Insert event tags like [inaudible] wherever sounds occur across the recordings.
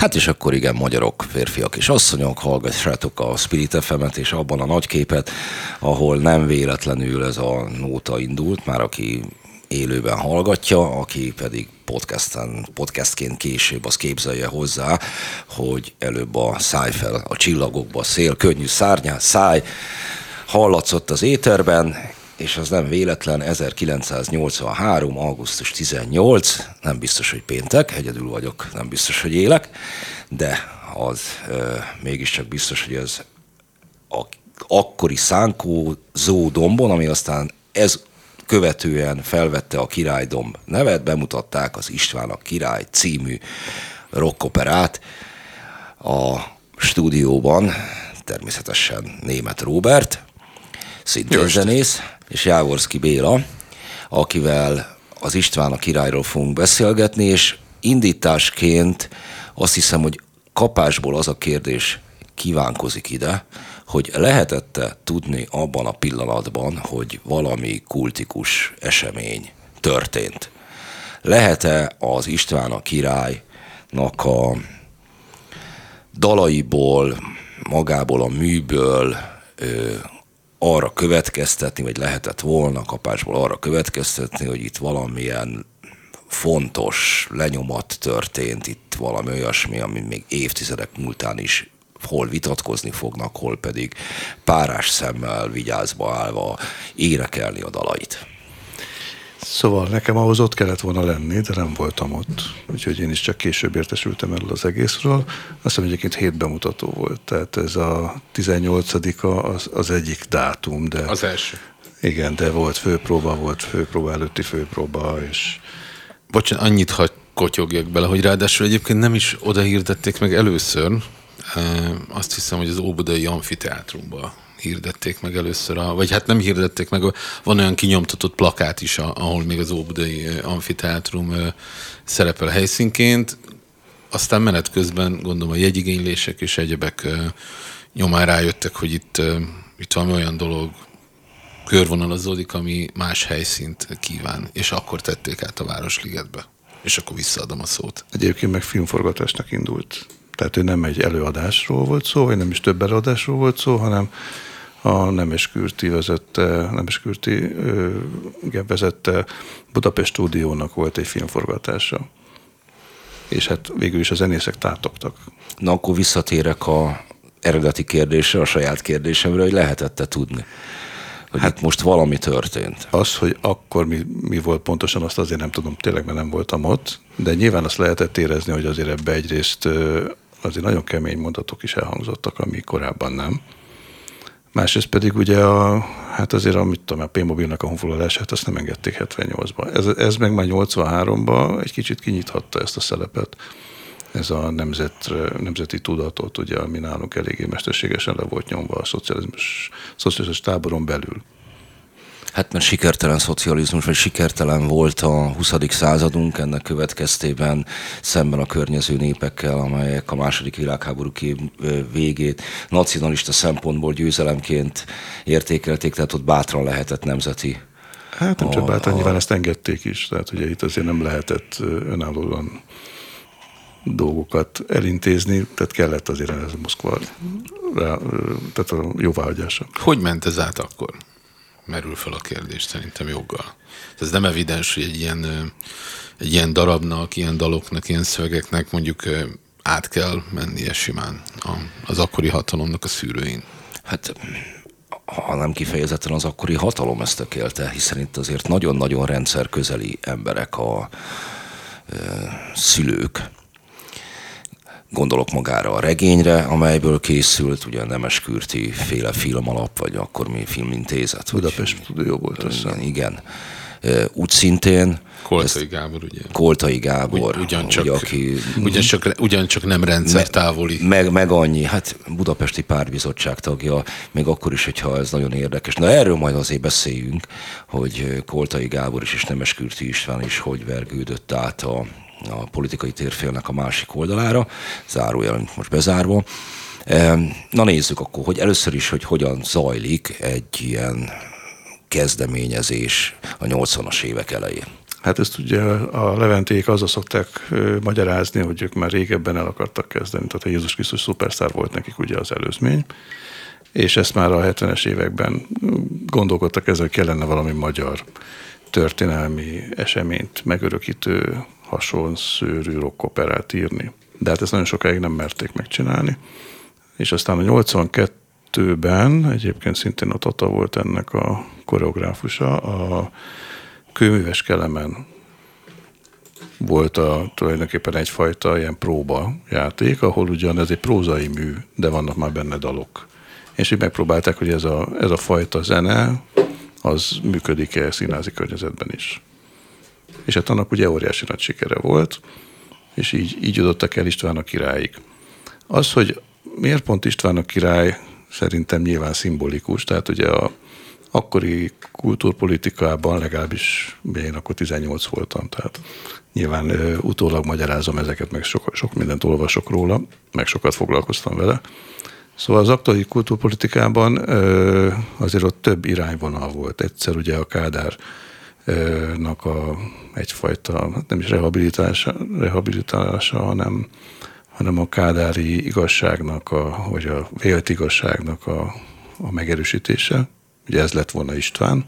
Hát és akkor igen, magyarok, férfiak és asszonyok, hallgassátok a Spirit fm és abban a nagyképet, ahol nem véletlenül ez a nóta indult, már aki élőben hallgatja, aki pedig podcasten, podcastként később az képzelje hozzá, hogy előbb a száj fel a csillagokba, szél, könnyű szárnyát, száj hallatszott az éterben, és az nem véletlen, 1983. augusztus 18, nem biztos, hogy péntek, egyedül vagyok, nem biztos, hogy élek, de az ö, mégiscsak biztos, hogy ez a akkori szánkózó dombon, ami aztán ez követően felvette a királydomb nevet, bemutatták az István a király című rockoperát a stúdióban, természetesen német Robert, szintén zenész, és Jávorszki Béla, akivel az István a királyról fogunk beszélgetni, és indításként azt hiszem, hogy kapásból az a kérdés kívánkozik ide, hogy lehetette tudni abban a pillanatban, hogy valami kultikus esemény történt. Lehet-e az István a királynak a dalaiból, magából a műből arra következtetni, vagy lehetett volna kapásból arra következtetni, hogy itt valamilyen fontos lenyomat történt, itt valami olyasmi, ami még évtizedek múltán is hol vitatkozni fognak, hol pedig párás szemmel vigyázba állva érekelni a dalait. Szóval nekem ahhoz ott kellett volna lenni, de nem voltam ott. Úgyhogy én is csak később értesültem erről az egészről. Azt hiszem egyébként hét bemutató volt. Tehát ez a 18 az, az egyik dátum. De az első. Igen, de volt főpróba, volt főpróba előtti főpróba, és... Bocsánat, annyit hagy kotyogjak bele, hogy ráadásul egyébként nem is oda hirdették meg először, azt hiszem, hogy az Óbudai Amfiteátrumban hirdették meg először, a, vagy hát nem hirdették meg, van olyan kinyomtatott plakát is, ahol még az Óbudai Amfiteátrum szerepel helyszínként, aztán menet közben gondolom a jegyigénylések és egyebek nyomán rájöttek, hogy itt, itt van olyan dolog körvonalazódik, ami más helyszínt kíván, és akkor tették át a Városligetbe. És akkor visszaadom a szót. Egyébként meg filmforgatásnak indult. Tehát ő nem egy előadásról volt szó, vagy nem is több előadásról volt szó, hanem a Nemes Kürti vezette, Nemes Kürti vezette Budapest stúdiónak volt egy filmforgatása. És hát végül is a zenészek tátogtak. Na akkor visszatérek a eredeti kérdésre, a saját kérdésemre, hogy lehetette tudni hogy hát itt most valami történt. Az, hogy akkor mi, mi volt pontosan, azt azért nem tudom, tényleg mert nem voltam ott, de nyilván azt lehetett érezni, hogy azért ebbe egyrészt azért nagyon kemény mondatok is elhangzottak, ami korábban nem. Másrészt pedig ugye a, hát azért a, mit tudom, a P-mobilnak a honfoglalását azt nem engedték 78-ba. Ez, ez meg már 83-ba egy kicsit kinyithatta ezt a szelepet. Ez a nemzet, nemzeti tudatot, ugye, ami nálunk eléggé mesterségesen le volt nyomva a szocializmus, szocializmus táboron belül. Hát mert sikertelen szocializmus, vagy sikertelen volt a 20. századunk, ennek következtében szemben a környező népekkel, amelyek a második világháború végét nacionalista szempontból győzelemként értékelték, tehát ott bátran lehetett nemzeti Hát nem csak bátran, a... nyilván ezt engedték is, tehát ugye itt azért nem lehetett önállóan dolgokat elintézni, tehát kellett azért ez a Moszkva tehát a jóváhagyása. Hogy ment ez át akkor? Merül fel a kérdés szerintem joggal. Ez nem evidens, hogy egy ilyen, egy ilyen darabnak, ilyen daloknak, ilyen szövegeknek mondjuk át kell mennie simán az akkori hatalomnak a szűrőin. Hát ha nem kifejezetten az akkori hatalom ezt tökélte, hiszen itt azért nagyon-nagyon rendszer közeli emberek a e, szülők, Gondolok magára a regényre, amelyből készült, ugye a Nemeskürti féle filmalap, vagy akkor mi filmintézet. Budapest stúdió volt Igen, igen. Úgy szintén Koltai Gábor, ugye? Koltai Gábor, Ugy, ugyancsak, ugye, aki, ugyancsak, ugyancsak nem rendszer távoli. Meg, meg annyi, hát budapesti párbizottság tagja, még akkor is, hogyha ez nagyon érdekes. Na erről majd azért beszéljünk, hogy Koltai Gábor is és Nemeskürti István is hogy vergődött át a, a politikai térfélnek a másik oldalára, zárójel most bezárva. Na nézzük akkor, hogy először is, hogy hogyan zajlik egy ilyen kezdeményezés a 80-as évek elején. Hát ezt ugye a leventék azzal szokták magyarázni, hogy ők már régebben el akartak kezdeni, tehát a Jézus Krisztus szupersztár volt nekik ugye az előzmény, és ezt már a 70-es években gondolkodtak ezzel, kellene valami magyar történelmi eseményt megörökítő hasonszőrű rockoperát írni. De hát ezt nagyon sokáig nem merték megcsinálni. És aztán a 82-ben, egyébként szintén a Tata volt ennek a koreográfusa, a kőműves kelemen volt a, tulajdonképpen egyfajta ilyen próba játék, ahol ugyan ez egy prózai mű, de vannak már benne dalok. És így megpróbálták, hogy ez a, ez a fajta zene, az működik-e színházi környezetben is. És hát annak ugye óriási nagy sikere volt, és így, így jutottak el István a királyig. Az, hogy miért pont István a király, szerintem nyilván szimbolikus, tehát ugye a akkori kultúrpolitikában, legalábbis én akkor 18 voltam, tehát nyilván ö, utólag magyarázom ezeket, meg sok, sok mindent olvasok róla, meg sokat foglalkoztam vele. Szóval az aktuális kultúrpolitikában ö, azért ott több irányvonal volt. Egyszer ugye a Kádárnak a egyfajta, hát nem is rehabilitálása, rehabilitálása hanem, hanem a kádári igazságnak, a, vagy a vélt igazságnak a, a megerősítése. Ugye ez lett volna István.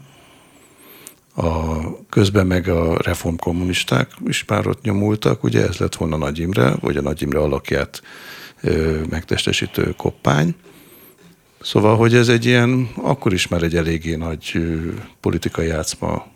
A, közben meg a reformkommunisták is már ott nyomultak, ugye ez lett volna Nagy Imre, vagy a Nagy Imre alakját ö, megtestesítő koppány. Szóval, hogy ez egy ilyen, akkor is már egy eléggé nagy ö, politikai játszma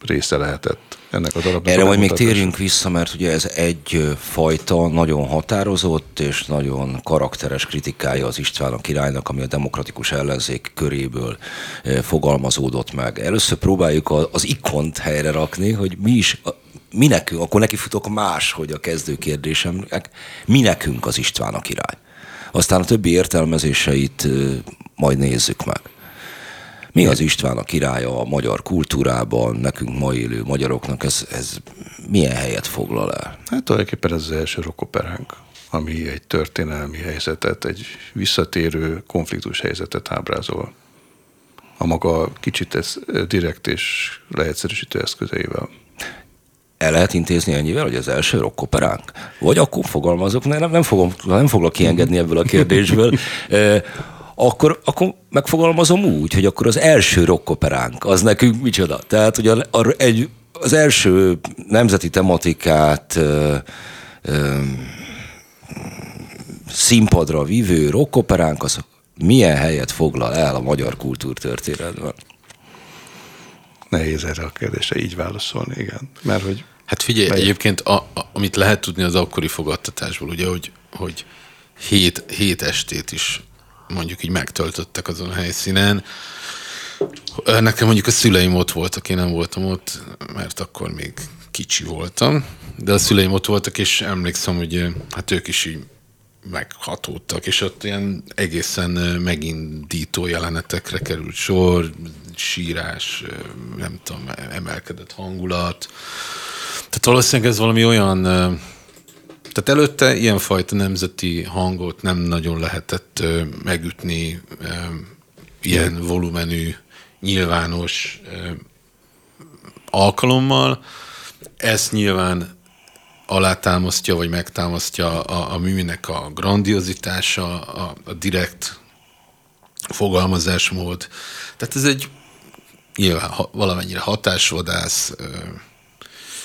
része lehetett ennek a darabnak. Erre majd még térjünk vissza, mert ugye ez egy fajta nagyon határozott és nagyon karakteres kritikája az István a királynak, ami a demokratikus ellenzék köréből ö, fogalmazódott meg. Először próbáljuk az ikont helyre rakni, hogy mi is, mi nekünk, akkor neki futok más, hogy a kezdő kérdésemnek, mi nekünk az István a király. Aztán a többi értelmezéseit ö, majd nézzük meg. Mi az István a királya a magyar kultúrában, nekünk ma élő magyaroknak, ez, ez milyen helyet foglal el? Hát tulajdonképpen ez az első rockoperánk, ami egy történelmi helyzetet, egy visszatérő konfliktus helyzetet ábrázol. A maga kicsit ez direkt és leegyszerűsítő eszközeivel. El lehet intézni ennyivel, hogy az első rockoperánk? Vagy akkor fogalmazok, ne- nem, nem, fogom, nem foglak kiengedni ebből a kérdésből. [laughs] Akkor, akkor megfogalmazom úgy, hogy akkor az első rockoperánk, az nekünk micsoda? Tehát, hogy a, a, egy, az első nemzeti tematikát ö, ö, színpadra vívő rockoperánk, az milyen helyet foglal el a magyar kultúrtörténetben? Nehéz erre a kérdésre így válaszolni, igen. Mert hogy Hát figyelj, Melyik? egyébként a, a, amit lehet tudni az akkori fogadtatásból, ugye, hogy, hogy hét, hét estét is mondjuk így megtöltöttek azon a helyszínen. Nekem mondjuk a szüleim ott voltak, én nem voltam ott, mert akkor még kicsi voltam, de a szüleim ott voltak, és emlékszem, hogy hát ők is így meghatódtak, és ott ilyen egészen megindító jelenetekre került sor, sírás, nem tudom, emelkedett hangulat. Tehát valószínűleg ez valami olyan, tehát előtte ilyenfajta nemzeti hangot nem nagyon lehetett megütni ilyen volumenű, nyilvános alkalommal. Ezt nyilván alátámasztja, vagy megtámasztja a, a műnek a grandiozitása, a, a direkt fogalmazásmód. Tehát ez egy nyilván ha, valamennyire hatásvadász,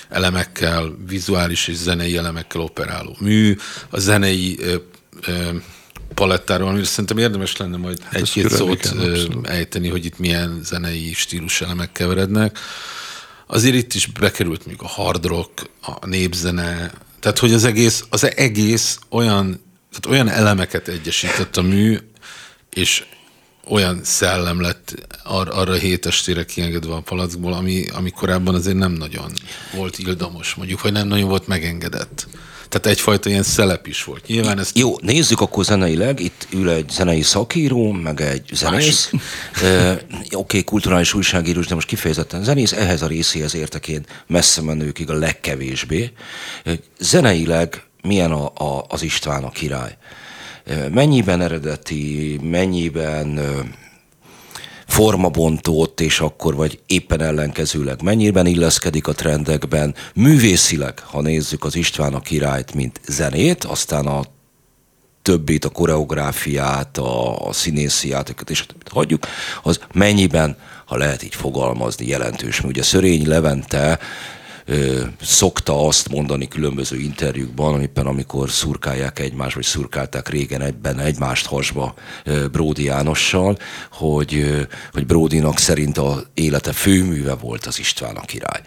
elemekkel, vizuális és zenei elemekkel operáló mű. A zenei ö, ö, palettáról, amiről szerintem érdemes lenne majd hát egy-két szót igen, ejteni, hogy itt milyen zenei stílus elemek keverednek. Azért itt is bekerült még a hard rock, a népzene, tehát hogy az egész, az egész olyan, tehát olyan elemeket egyesített a mű, és olyan szellem lett ar- arra a hét estére kiengedve a palackból, ami, ami korábban azért nem nagyon volt ildamos, mondjuk, vagy nem nagyon volt megengedett. Tehát egyfajta ilyen szelep is volt. Nyilván ezt Jó, nézzük akkor zeneileg. Itt ül egy zenei szakíró, meg egy zenész. Ö, Oké, okay, kulturális újságíró, de most kifejezetten zenész. Ehhez a részéhez értek én messze menőkig a legkevésbé. Zeneileg milyen a, a, az István a király? Mennyiben eredeti, mennyiben formabontót, és akkor vagy éppen ellenkezőleg mennyiben illeszkedik a trendekben. Művészileg, ha nézzük az István a királyt, mint zenét, aztán a többit, a koreográfiát, a, a színészi játékot, és hagyjuk, az mennyiben, ha lehet így fogalmazni, jelentős. Ugye Szörény Levente szokta azt mondani különböző interjúkban, éppen amikor szurkálják egymást, vagy szurkálták régen egyben egymást hasba Bródi Jánossal, hogy, hogy Bródinak szerint a élete főműve volt az István a király.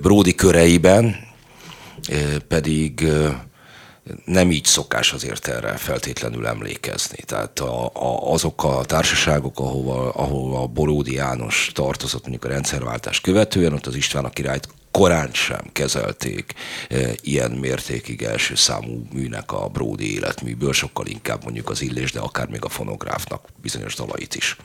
Bródi köreiben pedig nem így szokás azért erre feltétlenül emlékezni. Tehát a, a, azok a társaságok, ahova, ahol a Boródi János tartozott mondjuk a rendszerváltás követően, ott az István a királyt korán sem kezelték e, ilyen mértékig első számú műnek a Bródi életműből, sokkal inkább mondjuk az Illés, de akár még a fonográfnak bizonyos dalait is.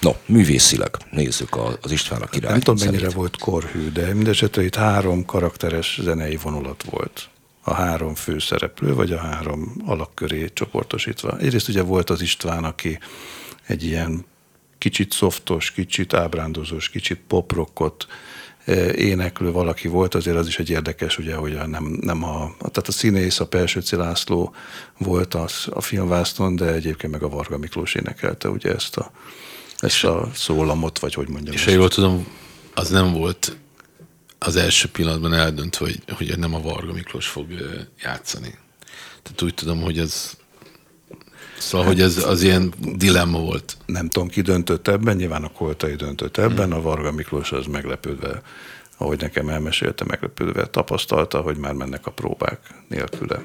No, művészileg nézzük az István a király. Nem tudom, mennyire volt korhű, de mindesetre itt három karakteres zenei vonulat volt a három főszereplő, vagy a három alakköré csoportosítva. Egyrészt ugye volt az István, aki egy ilyen kicsit szoftos, kicsit ábrándozós, kicsit poprockot éneklő valaki volt, azért az is egy érdekes, ugye, hogy nem, nem a, tehát a színész, a Pelsőci László volt az, a filmvászton, de egyébként meg a Varga Miklós énekelte ugye ezt a, ezt a szólamot, vagy hogy mondjam. És ha jól tudom, az nem volt az első pillanatban eldönt, hogy, hogy nem a Varga Miklós fog játszani. Tehát úgy tudom, hogy ez Szóval, hogy ez az ilyen dilemma volt. Nem tudom, ki döntött ebben, nyilván a Koltai döntött ebben, a Varga Miklós az meglepődve, ahogy nekem elmesélte, meglepődve tapasztalta, hogy már mennek a próbák nélküle.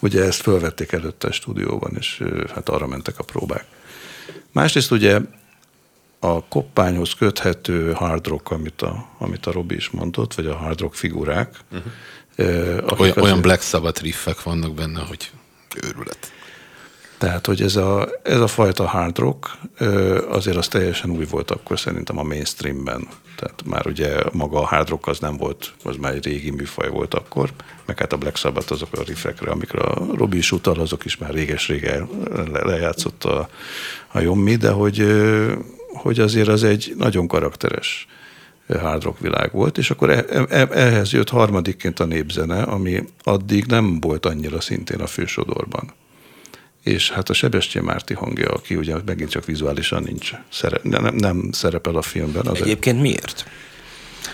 Ugye ezt fölvették előtte a stúdióban, és hát arra mentek a próbák. Másrészt ugye a koppányhoz köthető hard rock, amit a, amit a Robi is mondott, vagy a hard rock figurák. Uh-huh. Olyan, olyan Black Sabbath riffek vannak benne, hogy őrület. Tehát, hogy ez a, ez a fajta hard rock azért az teljesen új volt akkor szerintem a mainstreamben. Tehát már ugye maga a hard rock az nem volt, az már egy régi műfaj volt akkor, meg hát a Black Sabbath azok a riffekre, amikre a Robi is utal, azok is már réges-régen lejátszott a, a Jommi, de hogy hogy azért az egy nagyon karakteres hard rock világ volt, és akkor e, e, ehhez jött harmadikként a népzene, ami addig nem volt annyira szintén a fősodorban. És hát a Sebestyén Márti hangja, aki ugye megint csak vizuálisan nincs, szere, nem, nem szerepel a filmben. Az Egyébként miért?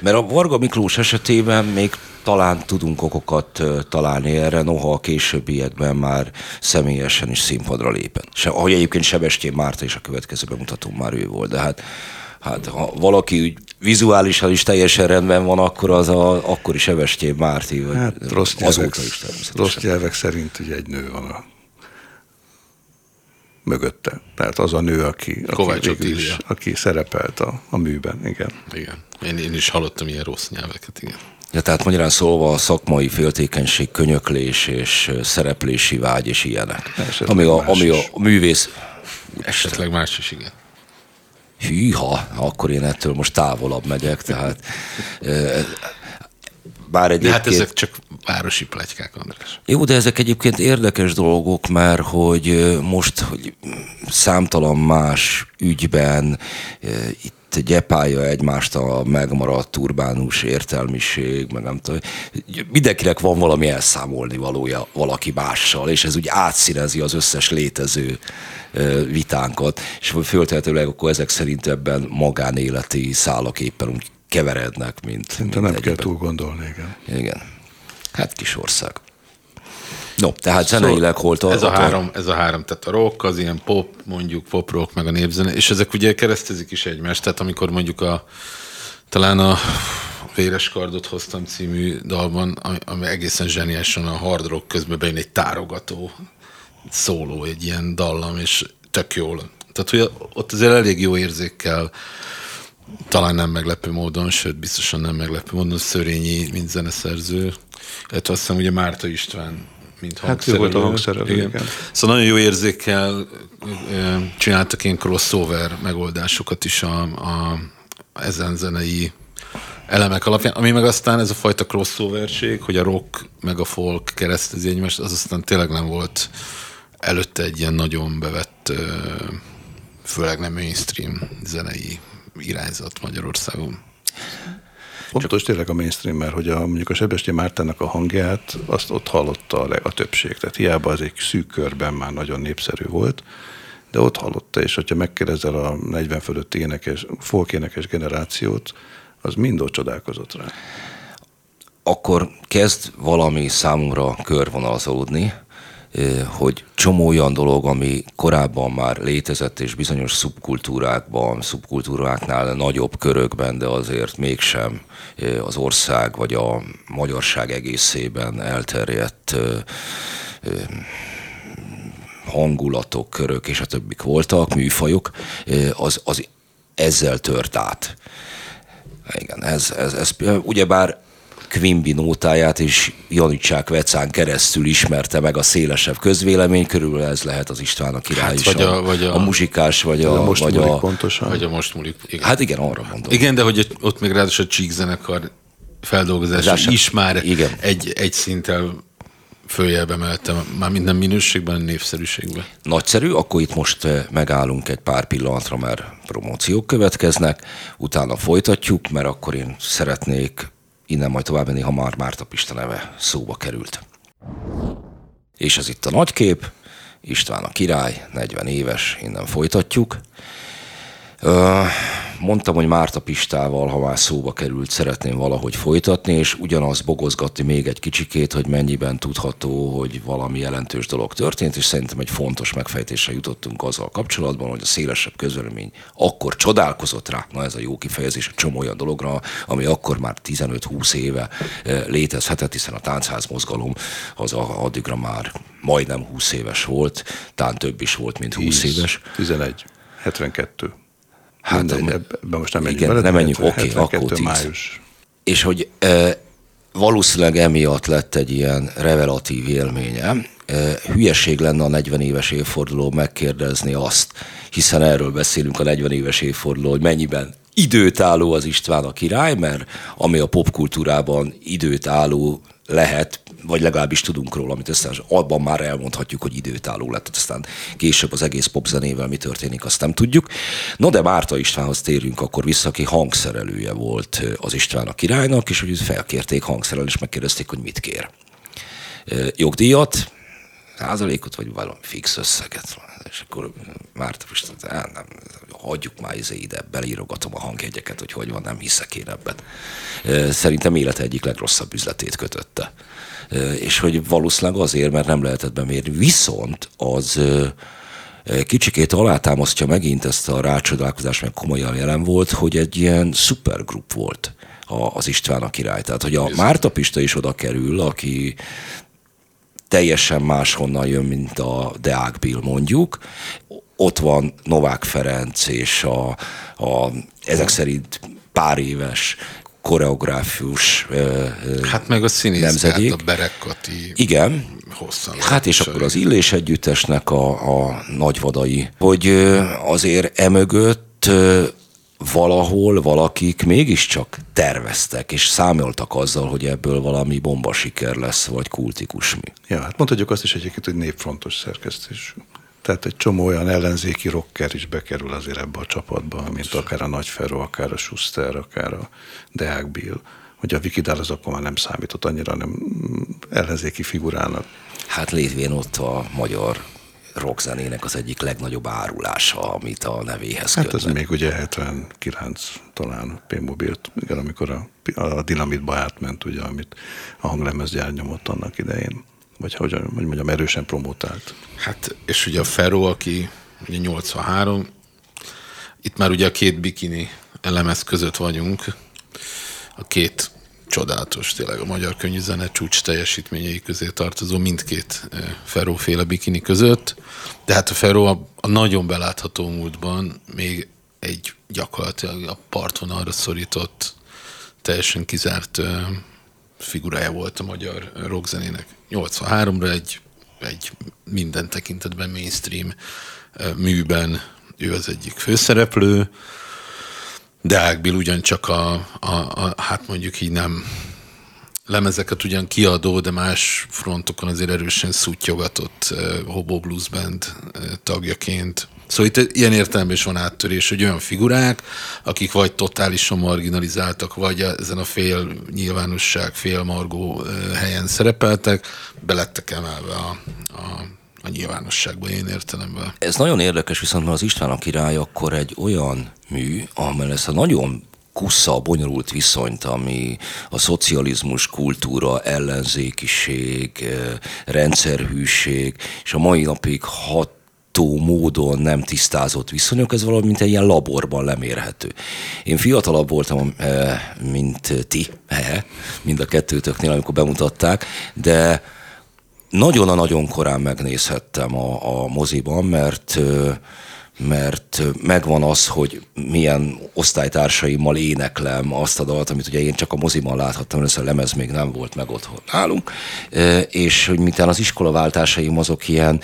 Mert a Varga Miklós esetében még talán tudunk okokat találni erre, noha a későbbiekben már személyesen is színpadra lépen. Se, ahogy egyébként Sebestyén Márta is a következő bemutató már ő volt, de hát, hát ha valaki úgy vizuálisan is teljesen rendben van, akkor az a akkori Sebestyén Márti, vagy hát, rossz nyelvek, is Rossz nyelvek szerint ugye egy nő van a mögötte. Tehát az a nő, aki, aki, is, aki szerepelt a, a műben, igen. Igen. Én, én is hallottam ilyen rossz nyelveket, igen. Ja, tehát magyarán szólva a szakmai féltékenység, könyöklés és szereplési vágy és ilyenek. Esetleg ami a, ami a művész... Esetleg más is, igen. Hűha, akkor én ettől most távolabb megyek, tehát bár egyébként... De hát ezek csak városi plegykák, András. Jó, de ezek egyébként érdekes dolgok, mert hogy most hogy számtalan más ügyben itt gyepálja egymást a megmaradt urbánus értelmiség, meg nem tudom. Mindenkinek van valami elszámolni valója valaki mással, és ez úgy átszínezi az összes létező vitánkat, és föltehetőleg akkor ezek szerint ebben magánéleti szálak éppen úgy keverednek, mint... Szinte mint nem kell túl gondolni, igen. Igen. Hát kis ország. No, tehát szóval zeneileg hol ez a, három, ez a három, tehát a rock, az ilyen pop, mondjuk pop rock, meg a népzene, és ezek ugye keresztezik is egymást, tehát amikor mondjuk a talán a Véres kardot hoztam című dalban, ami, ami egészen zseniálisan a hard rock közben bejön egy tárogató szóló, egy ilyen dallam, és tök jól. Tehát, hogy ott azért elég jó érzékkel talán nem meglepő módon, sőt, biztosan nem meglepő módon Szörényi, mint zeneszerző, illetve azt hiszem ugye Márta István, mint hangszerelő. Hát ő volt a hangszerelő, igen. igen. Szóval nagyon jó érzékkel csináltak ilyen crossover megoldásokat is a, a ezen zenei elemek alapján, ami meg aztán ez a fajta crossoverség, hogy a rock meg a folk keresztezi egymást, az aztán tényleg nem volt előtte egy ilyen nagyon bevett főleg nem mainstream zenei irányzat Magyarországon. Fontos Csak... tényleg a mainstream, mert hogy a, mondjuk a Sebesti Mártának a hangját, azt ott hallotta a, a többség. Tehát hiába az egy szűk körben már nagyon népszerű volt, de ott hallotta, és hogyha megkérdezel a 40 fölötti énekes, folk énekes generációt, az mind ott csodálkozott rá. Akkor kezd valami számomra körvonalazódni, hogy csomó olyan dolog, ami korábban már létezett, és bizonyos szubkultúrákban, szubkultúráknál nagyobb körökben, de azért mégsem az ország vagy a magyarság egészében elterjedt hangulatok, körök és a többik voltak, műfajok, az, az ezzel tört át. Igen, ez, ez, ez ugyebár Quimby nótáját is Janicsák Vecán keresztül ismerte meg a szélesebb közvélemény, körül ez lehet az István a király hát, is, vagy a, a, vagy a, a muzsikás, vagy a, a most vagy a, pontosan. Vagy a most múlik. Igen. Hát igen, arra mondom. Igen, de hogy ott még ráadásul a Csík zenekar feldolgozása is már igen. Egy, egy szinttel följebb emelte, már minden minőségben, népszerűségben. Nagyszerű, akkor itt most eh, megállunk egy pár pillanatra, mert promóciók következnek, utána folytatjuk, mert akkor én szeretnék innen majd tovább menni, ha már Márta Pista neve szóba került. És ez itt a nagykép, István a király, 40 éves, innen folytatjuk. Mondtam, hogy Márta Pistával, ha már szóba került, szeretném valahogy folytatni, és ugyanaz bogozgatni még egy kicsikét, hogy mennyiben tudható, hogy valami jelentős dolog történt, és szerintem egy fontos megfejtésre jutottunk azzal kapcsolatban, hogy a szélesebb közvélemény akkor csodálkozott rá, na ez a jó kifejezés, egy csomó olyan dologra, ami akkor már 15-20 éve létezhetett, hiszen a táncház mozgalom az addigra már majdnem 20 éves volt, talán több is volt, mint 20 10, éves. 11, 72. Hát Mindegy, ebben most nem menjünk igen, bele. Nem menjünk, oké, okay, akkor 10. május. És hogy e, valószínűleg emiatt lett egy ilyen revelatív élménye. E, hülyeség lenne a 40 éves évforduló megkérdezni azt, hiszen erről beszélünk a 40 éves évforduló, hogy mennyiben időtálló az István a király, mert ami a popkultúrában időtálló lehet, vagy legalábbis tudunk róla, amit aztán abban már elmondhatjuk, hogy időtálló lett, aztán később az egész popzenével mi történik, azt nem tudjuk. No de Márta Istvánhoz térjünk akkor vissza, aki hangszerelője volt az István a királynak, és hogy felkérték hangszerelni, és megkérdezték, hogy mit kér. Jogdíjat, százalékot, vagy valami fix összeget. És akkor Márta István, nem, hagyjuk már izé ide, beleírogatom a hangjegyeket, hogy hogy van, nem hiszek én ebben. Szerintem élete egyik legrosszabb üzletét kötötte és hogy valószínűleg azért, mert nem lehetett bemérni. Viszont az kicsikét alátámasztja megint ezt a rácsodálkozást, meg komolyan jelen volt, hogy egy ilyen szupergrup volt az István a király. Tehát, hogy a Márta Pista is oda kerül, aki teljesen máshonnan jön, mint a Deák Bill mondjuk. Ott van Novák Ferenc és a, a ezek szerint pár éves koreográfius Hát meg a színész, nemzedék. Hát a Berekkati. Igen. Hosszan. Hát és akkor az Illés Együttesnek a, a nagyvadai, hogy azért emögött valahol valakik mégiscsak terveztek, és számoltak azzal, hogy ebből valami bomba siker lesz, vagy kultikus mi. Ja, hát mondhatjuk azt is egyébként, hogy népfrontos szerkesztés. Tehát egy csomó olyan ellenzéki rocker is bekerül azért ebbe a csapatba, mint akár a Nagy Ferro, akár a Schuster, akár a Deák Bill. Hogy a Vikidál az akkor már nem számított annyira, nem ellenzéki figurának. Hát létvén ott a magyar rockzenének az egyik legnagyobb árulása, amit a nevéhez kötnek. Hát ez még ugye 79 talán P-Mobil, igen, amikor a, a Dinamitba átment, ugye, amit a hanglemezgyár nyomott annak idején vagy hogy, hogy mondjam, erősen promotált. Hát, és ugye a Ferro, aki ugye 83, itt már ugye a két bikini elemez között vagyunk, a két csodálatos, tényleg a magyar zene csúcs teljesítményei közé tartozó mindkét Ferro-féle bikini között. De hát a Ferro a, a nagyon belátható múltban még egy gyakorlatilag a partvonalra szorított, teljesen kizárt figurája volt a magyar rockzenének. 83-ra egy, egy minden tekintetben mainstream műben ő az egyik főszereplő, de Ágbil ugyancsak a, a, a, hát mondjuk így nem lemezeket ugyan kiadó, de más frontokon azért erősen szuttyogatott uh, Hobo Blues Band uh, tagjaként. Szóval itt ilyen értelemben is van áttörés, hogy olyan figurák, akik vagy totálisan marginalizáltak, vagy ezen a fél nyilvánosság, fél margó helyen szerepeltek, belettek emelve a, a a nyilvánosságban, én értelemben. Ez nagyon érdekes, viszont mert az István a király akkor egy olyan mű, amely ezt a nagyon kusza, bonyolult viszonyt, ami a szocializmus, kultúra, ellenzékiség, rendszerhűség, és a mai napig hat módon nem tisztázott viszonyok, ez valami mint egy ilyen laborban lemérhető. Én fiatalabb voltam, mint ti, mind a kettőtöknél, amikor bemutatták, de nagyon-nagyon korán megnézhettem a, a moziban, mert mert megvan az, hogy milyen osztálytársaimmal éneklem azt a dalt, amit ugye én csak a moziban láthattam, ez a lemez még nem volt meg otthon nálunk, és hogy mintán az iskolaváltásaim azok ilyen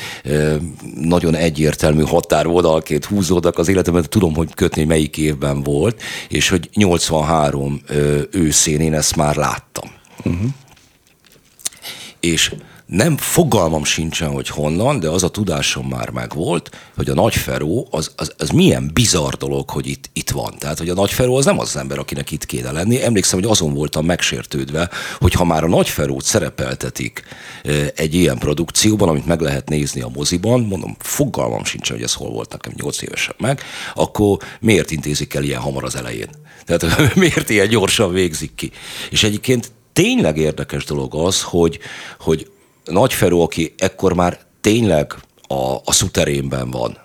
nagyon egyértelmű határvonalként húzódnak az életemben, tudom, hogy kötni melyik évben volt, és hogy 83 őszén én ezt már láttam. Uh-huh. És nem fogalmam sincsen, hogy honnan, de az a tudásom már megvolt, hogy a nagy Feró az, az, az milyen bizarr dolog, hogy itt, itt van. Tehát, hogy a nagy Feró az nem az, az ember, akinek itt kéne lenni. Emlékszem, hogy azon voltam megsértődve, hogy ha már a nagy Ferót szerepeltetik egy ilyen produkcióban, amit meg lehet nézni a moziban, mondom, fogalmam sincsen, hogy ez hol volt nekem 8 évesen meg, akkor miért intézik el ilyen hamar az elején? Tehát [laughs] miért ilyen gyorsan végzik ki? És egyébként tényleg érdekes dolog az, hogy, hogy Nagyferó, aki ekkor már tényleg a, a szuterénben van,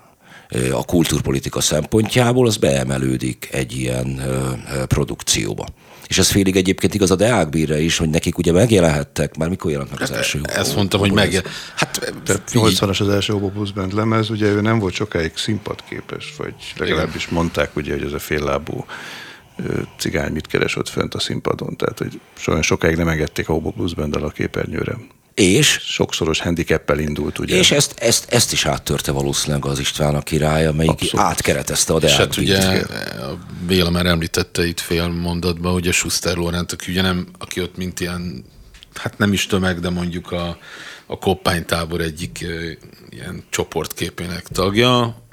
a kultúrpolitika szempontjából, az beemelődik egy ilyen produkcióba. És ez félig egyébként igaz a Deák Bírre is, hogy nekik ugye megjelenhettek, már mikor jelent meg az első Ezt mondtam, hogy megjelent. Hát, 80-as az első Hobo Blues Band lemez, ugye ő nem volt sokáig színpadképes, vagy legalábbis mondták ugye, hogy ez a féllábú cigány mit keres ott fönt a színpadon, tehát hogy sokáig nem engedték a Hobo Blues Band a képernyőre. És? Sokszoros handicappel indult, ugye? És ezt, ezt, ezt is áttörte valószínűleg az István a király, amelyik Abszolút. átkeretezte a És hát ugye Béla már említette itt fél mondatban, hogy a Schuster Lorent, aki ugye nem, aki ott mint ilyen, hát nem is tömeg, de mondjuk a, a koppánytábor egyik ilyen csoportképének tagja,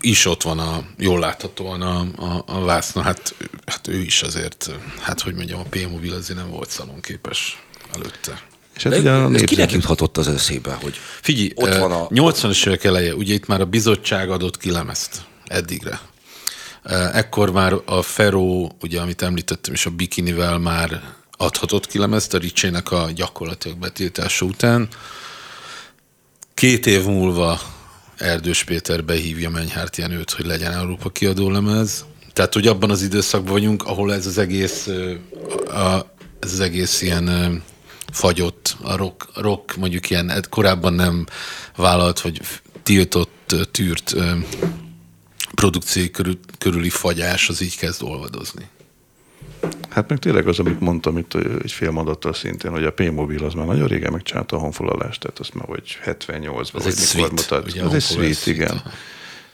is ott van a, jól láthatóan a, a, a vászna, hát, hát ő is azért, hát hogy mondjam, a P-mobil azért nem volt szalonképes előtte. És hát ugye a kinek juthatott az eszébe, hogy Figyelj, ott van a... 80-as évek eleje, ugye itt már a bizottság adott ki lemezt eddigre. Ekkor már a Feró, ugye amit említettem, és a Bikinivel már adhatott ki lemezt a Ricsének a gyakorlatilag betiltása után. Két év múlva Erdős Péter behívja Menyhárt Jenőt, hogy legyen Európa kiadó lemez. Tehát, hogy abban az időszakban vagyunk, ahol ez az egész, a, ez az egész ilyen fagyott a rock, rock mondjuk ilyen korábban nem vállalt, vagy tiltott, tűrt produkció körül, körüli fagyás az így kezd olvadozni. Hát meg tényleg az, amit mondtam itt egy fél mondattal szintén, hogy a P-mobil az már nagyon régen megcsinálta a honfoglalást, tehát azt már vagy 78-ban, vagy mikor suite, mutat. Ugye, ez egy suite, igen.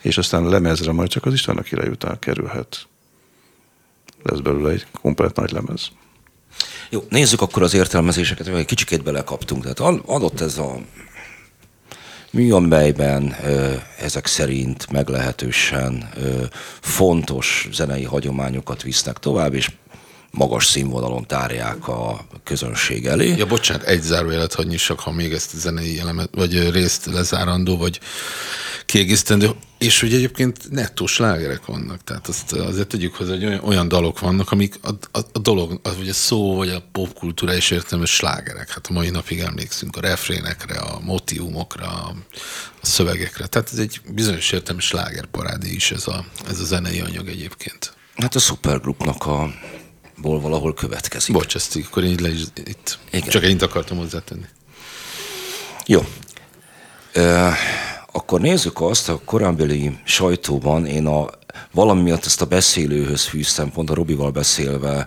És aztán a lemezre majd csak az Istvánnak király után kerülhet. Lesz belőle egy komplet nagy lemez. Jó, nézzük akkor az értelmezéseket, hogy egy kicsikét belekaptunk. Tehát adott ez a amelyben ezek szerint meglehetősen fontos zenei hagyományokat visznek tovább, és magas színvonalon tárják a közönség elé. Ja, bocsánat, egy zárójelet hagyni csak, ha még ezt a zenei elemet, vagy részt lezárandó, vagy kiegészítendő. És hogy egyébként nettó slágerek vannak, tehát azt azért tegyük hozzá, hogy olyan, olyan dalok vannak, amik a, a, a dolog, az, vagy a szó, vagy a popkultúra is hogy slágerek. Hát a mai napig emlékszünk a refrénekre, a motivumokra, a, szövegekre. Tehát ez egy bizonyos értelmű slágerparádé is ez a, ez a zenei anyag egyébként. Hát a Supergroupnak a ból valahol következik. Bocs, ezt akkor így le is itt. Igen. Csak ennyit akartam hozzátenni. Jó. Uh, akkor nézzük azt, a korábbi sajtóban én a valami miatt ezt a beszélőhöz fűztem, pont a Robival beszélve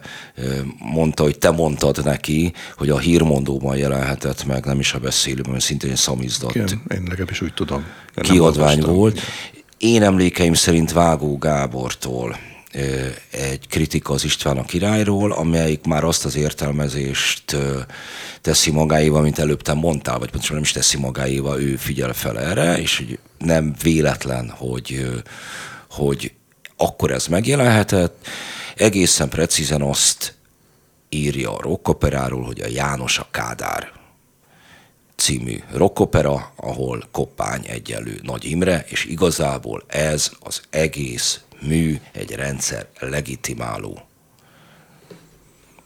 mondta, hogy te mondtad neki, hogy a hírmondóban jelenhetett meg, nem is a beszélőben, szintén szamizdat. Igen, én legalábbis úgy tudom. Kiadvány volt. Én emlékeim szerint Vágó Gábortól egy kritika az István a királyról, amelyik már azt az értelmezést teszi magáéval, mint előbb te mondtál, vagy pontosan nem is teszi magáéval, ő figyel fel erre, és hogy nem véletlen, hogy, hogy akkor ez megjelenhetett. Egészen precízen azt írja a rockoperáról, hogy a János a Kádár című rockopera, ahol Koppány egyelő Nagy Imre, és igazából ez az egész mű egy rendszer legitimáló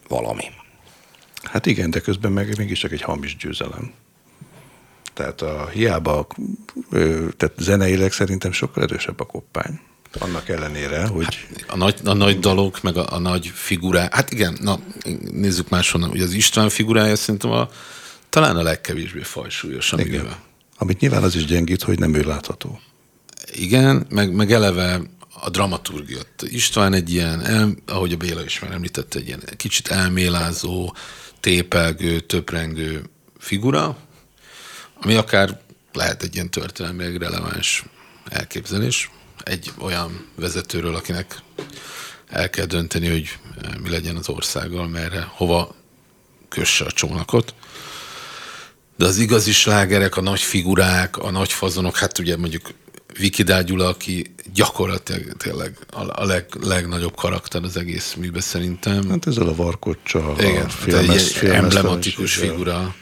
valami. Hát igen, de közben meg mégiscsak egy hamis győzelem. Tehát a hiába, tehát zeneileg szerintem sokkal erősebb a koppány. Annak ellenére, hogy... Hát a, nagy, a nagy dalok, meg a, a nagy figurák, hát igen, na, nézzük máshonnan, ugye az István figurája szerintem a, talán a legkevésbé fajsúlyos, igen. Amit nyilván az is gyengít, hogy nem ő látható. Igen, meg, meg eleve a dramaturgia. István egy ilyen, el, ahogy a Béla is már említette, egy ilyen kicsit elmélázó, tépelgő, töprengő figura, ami akár lehet egy ilyen történelmi releváns elképzelés egy olyan vezetőről, akinek el kell dönteni, hogy mi legyen az országgal, merre, hova kösse a csónakot. De az igazi slágerek, a nagy figurák, a nagy fazonok, hát ugye mondjuk Viki Gyula, aki gyakorlatilag tényleg a leg, legnagyobb karakter az egész műben szerintem. Hát ezzel a varkocsa, Igen, a filmes, egy emblematikus figura.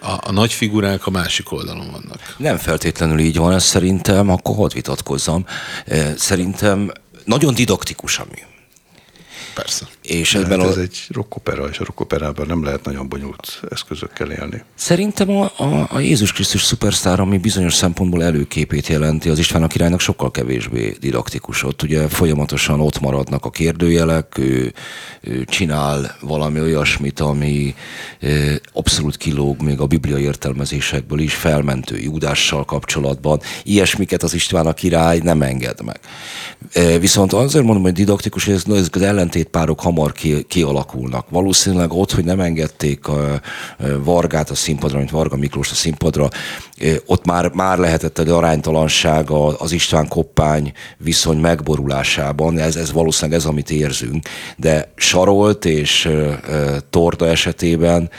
A, a nagy figurák a másik oldalon vannak. Nem feltétlenül így van, ez szerintem, akkor hadd vitatkozzam. Szerintem nagyon didaktikus a mű. Persze. És ebben hát ez a... egy rockopera, és a rockoperában nem lehet nagyon bonyolult eszközökkel élni. Szerintem a, a, a Jézus Krisztus szupersztár, ami bizonyos szempontból előképét jelenti, az István a királynak sokkal kevésbé didaktikus. Ott ugye folyamatosan ott maradnak a kérdőjelek, ő, ő csinál valami olyasmit, ami abszolút kilóg még a biblia értelmezésekből is, felmentő Júdással kapcsolatban. Ilyesmiket az István a király nem enged meg. Viszont azért mondom, hogy didaktikus, hogy ezek az ellentét párok hamar ki, kialakulnak. Valószínűleg ott, hogy nem engedték a Vargát a színpadra, mint Varga Miklós a színpadra, ott már, már lehetett egy aránytalanság az István Koppány viszony megborulásában, ez, ez valószínűleg ez, amit érzünk, de Sarolt és Torda esetében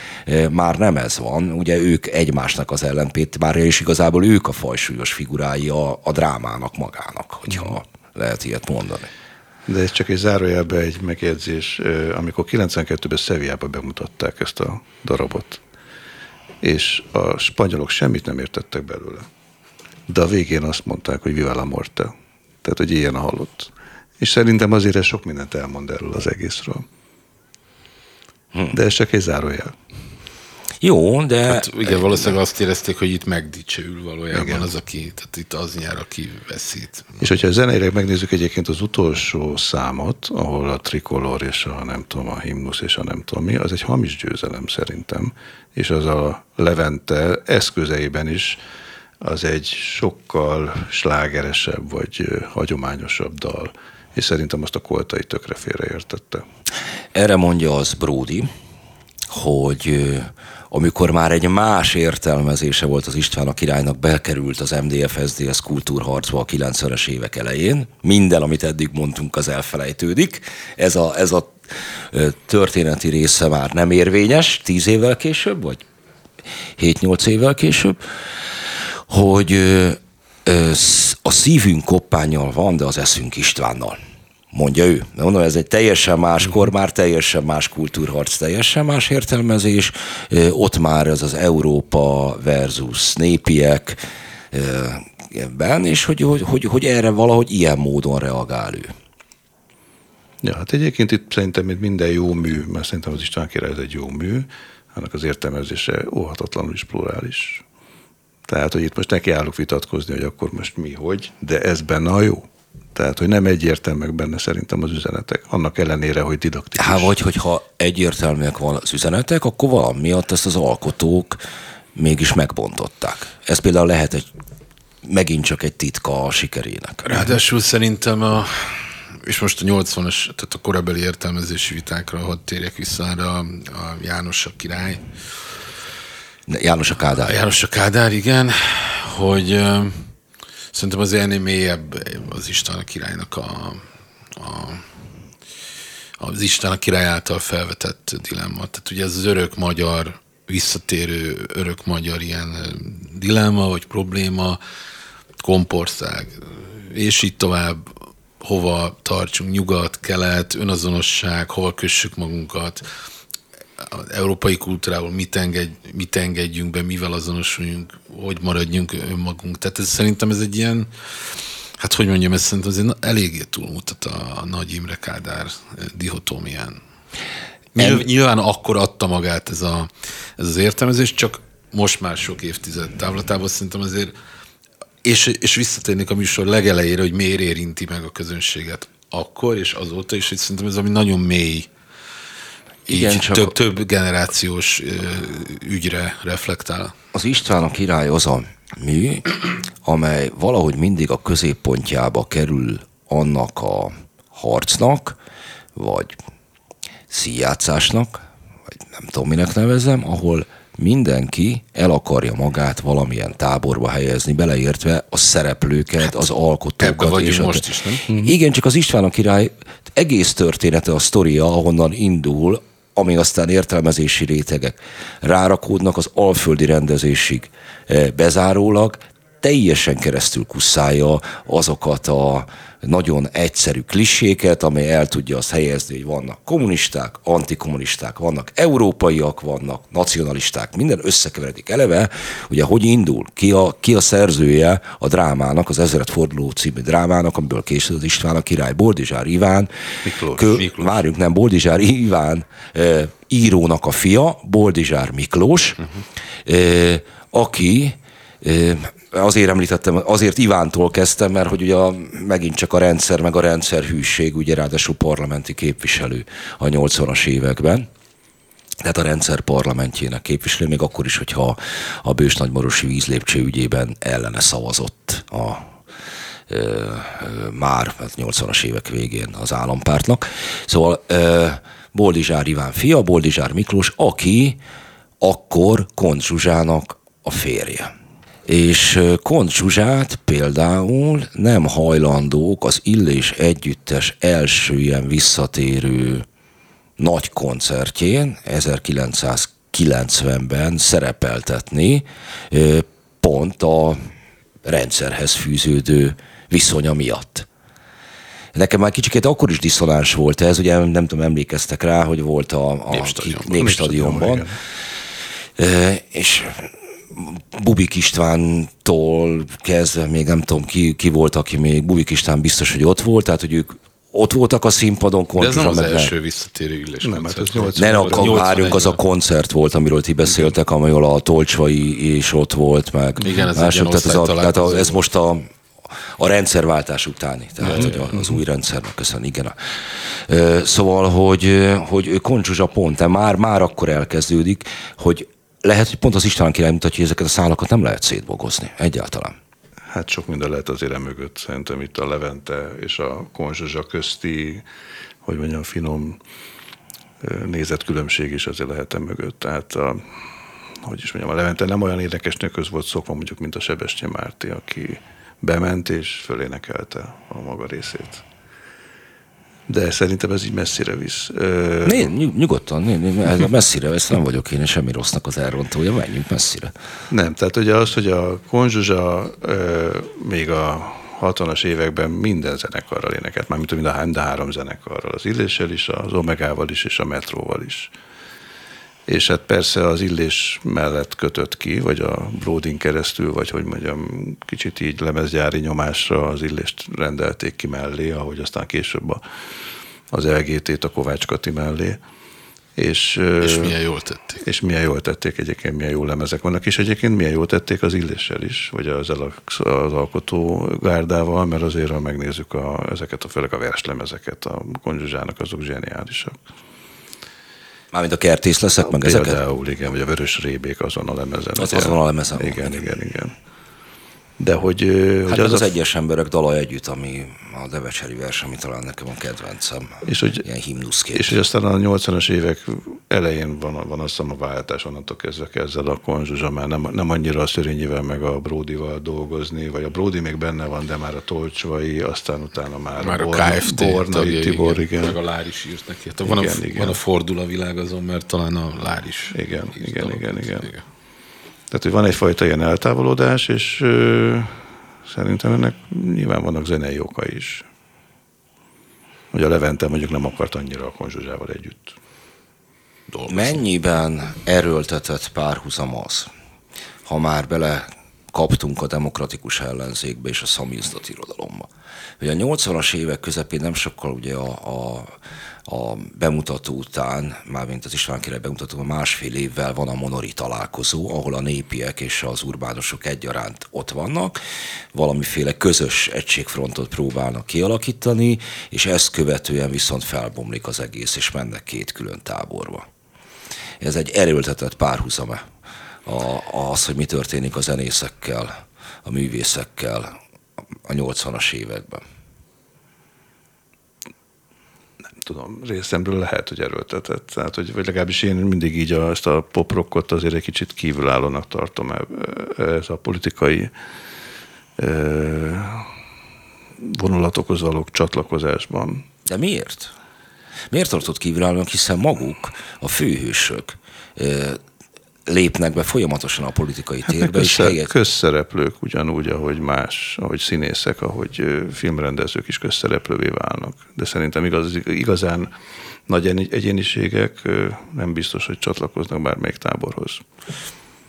már nem ez van, ugye ők egymásnak az ellenpét, bár és igazából ők a fajsúlyos figurái a, a drámának magának, hogyha lehet ilyet mondani. De ez csak egy zárójelbe egy megjegyzés, amikor 92-ben Szeviába bemutatták ezt a darabot, és a spanyolok semmit nem értettek belőle. De a végén azt mondták, hogy viva la morte. Tehát, hogy ilyen a halott. És szerintem azért ez sok mindent elmond erről az egészről. Hm. De ez csak egy zárójel. Jó, de... Hát igen, valószínűleg azt érezték, hogy itt megdicsőül valójában igen. az, aki, tehát itt az nyer, aki veszít. És hogyha zeneileg megnézzük egyébként az utolsó számot, ahol a trikolor és a nem tudom, a himnusz és a nem tudom mi, az egy hamis győzelem szerintem, és az a Levente eszközeiben is az egy sokkal slágeresebb vagy hagyományosabb dal, és szerintem azt a koltai tökre félreértette. Erre mondja az Brody, hogy amikor már egy más értelmezése volt az István a királynak, bekerült az MDF-SZDSZ kultúrharcba a 90-es évek elején. Minden, amit eddig mondtunk, az elfelejtődik. Ez a, ez a történeti része már nem érvényes, tíz évvel később, vagy 7-8 évvel később, hogy a szívünk koppányjal van, de az eszünk Istvánnal mondja ő. De mondom, ez egy teljesen más kor, már teljesen más kultúrharc, teljesen más értelmezés. Ott már ez az Európa versus népiek ebben, és hogy, hogy, hogy, hogy erre valahogy ilyen módon reagál ő. Ja, hát egyébként itt szerintem itt minden jó mű, mert szerintem az István király ez egy jó mű, annak az értelmezése óhatatlanul is plurális. Tehát, hogy itt most neki állok vitatkozni, hogy akkor most mi, hogy, de ez benne a jó. Tehát, hogy nem egyértelműek benne szerintem az üzenetek, annak ellenére, hogy didaktikus. Hát, vagy hogyha egyértelműek van az üzenetek, akkor valami miatt ezt az alkotók mégis megbontották. Ez például lehet egy megint csak egy titka a sikerének. Ráadásul szerintem a, és most a 80-as, tehát a korabeli értelmezési vitákra, hadd térjek vissza arra a, a János a király. János a Kádár. János a Kádár, igen, hogy Szerintem az ennél mélyebb az Isten a királynak a, a az Isten a király által felvetett dilemma. Tehát ugye ez az örök magyar, visszatérő örök magyar ilyen dilemma, vagy probléma, kompország, és így tovább, hova tartsunk, nyugat, kelet, önazonosság, hol kössük magunkat, az európai kultúrával mit, engedj, mit engedjünk be, mivel azonosuljunk, hogy maradjunk önmagunk. Tehát ez, szerintem ez egy ilyen, hát hogy mondjam, ez szerintem azért eléggé túlmutat a, Nagy Imre Kádár dihotómián. Nyilván, nyilván akkor adta magát ez, a, ez az értelmezés, csak most már sok évtized távlatában szerintem azért, és, és visszatérnék a műsor legelejére, hogy miért érinti meg a közönséget akkor és azóta, és hogy szerintem ez ami nagyon mély igen, így csak több, több generációs ügyre reflektál. Az István a király az a mű, amely valahogy mindig a középpontjába kerül annak a harcnak, vagy szíjátszásnak, vagy nem tudom minek nevezem, ahol mindenki el akarja magát valamilyen táborba helyezni, beleértve a szereplőket, hát, az alkotókat. és most a... is, nem? Igen, csak az István a király egész története, a sztoria, ahonnan indul, ami aztán értelmezési rétegek. Rárakódnak az alföldi rendezésig. Eh, bezárólag, teljesen keresztül kusszálja azokat a nagyon egyszerű kliséket, amely el tudja azt helyezni, hogy vannak kommunisták, antikommunisták, vannak európaiak, vannak nacionalisták, minden összekeveredik eleve. Ugye hogy indul? Ki a, ki a szerzője a drámának, az Ezeret Forduló című drámának, amiből később az István a király, Boldizsár Iván. Miklós. Kö, Miklós. Várjunk, nem, Boldizsár Iván e, írónak a fia, Boldizsár Miklós, uh-huh. e, aki azért említettem, azért Ivántól kezdtem, mert hogy ugye a, megint csak a rendszer, meg a rendszer hűség, ugye ráadásul parlamenti képviselő a 80-as években. Tehát a rendszer parlamentjének képviselő, még akkor is, hogyha a Bős Nagymarosi vízlépcső ügyében ellene szavazott a ö, ö, már 80-as hát évek végén az állampártnak. Szóval ö, Boldizsár Iván fia, Boldizsár Miklós, aki akkor Kont Zsuzsának a férje és Kont Zsuzsát például nem hajlandók az Illés Együttes első ilyen visszatérő nagy koncertjén 1990-ben szerepeltetni pont a rendszerhez fűződő viszonya miatt. Nekem már kicsit akkor is diszonáns volt ez, ugye nem tudom, emlékeztek rá, hogy volt a, a Népstadionban, Népstadionban. és Bubik Istvántól kezdve, még nem tudom ki, ki volt, aki még Bubik István biztos, hogy ott volt, tehát hogy ők ott voltak a színpadon. De ez nem az első visszatérő ülés Nem, hát ez 80, ne, akkor várjunk, az a koncert volt, amiről ti beszéltek, amelyol a Tolcsvai is ott volt, meg Igen, ez, mások, tehát ez, a, tehát a, ez most a, a rendszerváltás utáni, tehát mm-hmm. hogy az új rendszernek köszön, igen. Szóval, hogy, hogy Koncsuzsa pont, már, már akkor elkezdődik, hogy lehet, hogy pont az István király hogy ezeket a szálakat nem lehet szétbogozni egyáltalán. Hát sok minden lehet azért emögött. Szerintem itt a Levente és a Konzsazsa közti, hogy mondjam, finom nézetkülönbség is azért lehet emögött. Tehát a, hogy is mondjam, a Levente nem olyan érdekes nőköz volt szokva mondjuk, mint a Sebestyén Márti, aki bement és fölénekelte a maga részét de szerintem ez így messzire visz. Né, nyugodtan, né, né, ez a messzire, ezt nem vagyok én semmi rossznak az elrontója, menjünk messzire. Nem, tehát ugye az, hogy a konzsuzsa még a 60-as években minden zenekarral énekelt, mármint mind a, mind a három zenekarral, az Illéssel is, az Omegával is, és a Metróval is és hát persze az illés mellett kötött ki, vagy a Brodin keresztül, vagy hogy mondjam, kicsit így lemezgyári nyomásra az illést rendelték ki mellé, ahogy aztán később a, az LGT-t a Kovács Kati mellé. És, és milyen jól tették. És milyen jól tették egyébként, milyen jó lemezek vannak, és egyébként milyen jól tették az illéssel is, vagy az, az alkotó gárdával, mert azért, ha megnézzük a, ezeket a főleg a verslemezeket, a Konzsuzsának azok zseniálisak. Mármint a kertész leszek, meg ezeket? Például, igen, vagy a vörös rébék azon a lemezen. Az azon a lemezen. Igen, igen, igen. De hogy, hogy hát az, az a... egyes emberek dala együtt, ami a Devecseri vers, ami talán nekem a kedvencem. És hogy, ilyen himnuszként. És hogy aztán a 80-as évek elején van, van azt a váltás, onnantól kezdve ezzel a konzsuzsa már nem, nem annyira a Szörényivel meg a Bródival dolgozni, vagy a Bródi még benne van, de már a Tolcsvai, aztán utána már, már a, a KFT Bornai tagja, Tibor, igen, igen. Meg a Lár is írt neki. Hát van, igen, a, igen. van a fordul a világ azon, mert talán a Lár is. Igen, igen, igen, igen, igen. igen. Tehát, hogy van egyfajta ilyen eltávolodás, és ö, szerintem ennek nyilván vannak zenei oka is. Hogy a Levente mondjuk nem akart annyira a konzsuzsával együtt dolgozni. Mennyiben erőltetett párhuzam az, ha már bele kaptunk a demokratikus ellenzékbe és a szamizdat irodalomba. Hogy a 80-as évek közepén nem sokkal ugye a, a, a bemutató után, mármint az István király bemutató, másfél évvel van a Monori találkozó, ahol a népiek és az urbánusok egyaránt ott vannak, valamiféle közös egységfrontot próbálnak kialakítani, és ezt követően viszont felbomlik az egész, és mennek két külön táborba. Ez egy erőltetett párhuzama a, az, hogy mi történik a zenészekkel, a művészekkel a 80-as években. Nem tudom, részemről lehet, hogy erőltetett. Tehát, hogy, vagy legalábbis én mindig így a, ezt a poprockot azért egy kicsit kívülállónak tartom ez a politikai vonulatokhoz való csatlakozásban. De miért? Miért tartott kívülállónak, hiszen maguk, a főhősök lépnek be folyamatosan a politikai hát térbe. És helyet... közszereplők ugyanúgy, ahogy más, ahogy színészek, ahogy filmrendezők is közszereplővé válnak. De szerintem igaz, igazán nagy egyéniségek nem biztos, hogy csatlakoznak bármelyik táborhoz.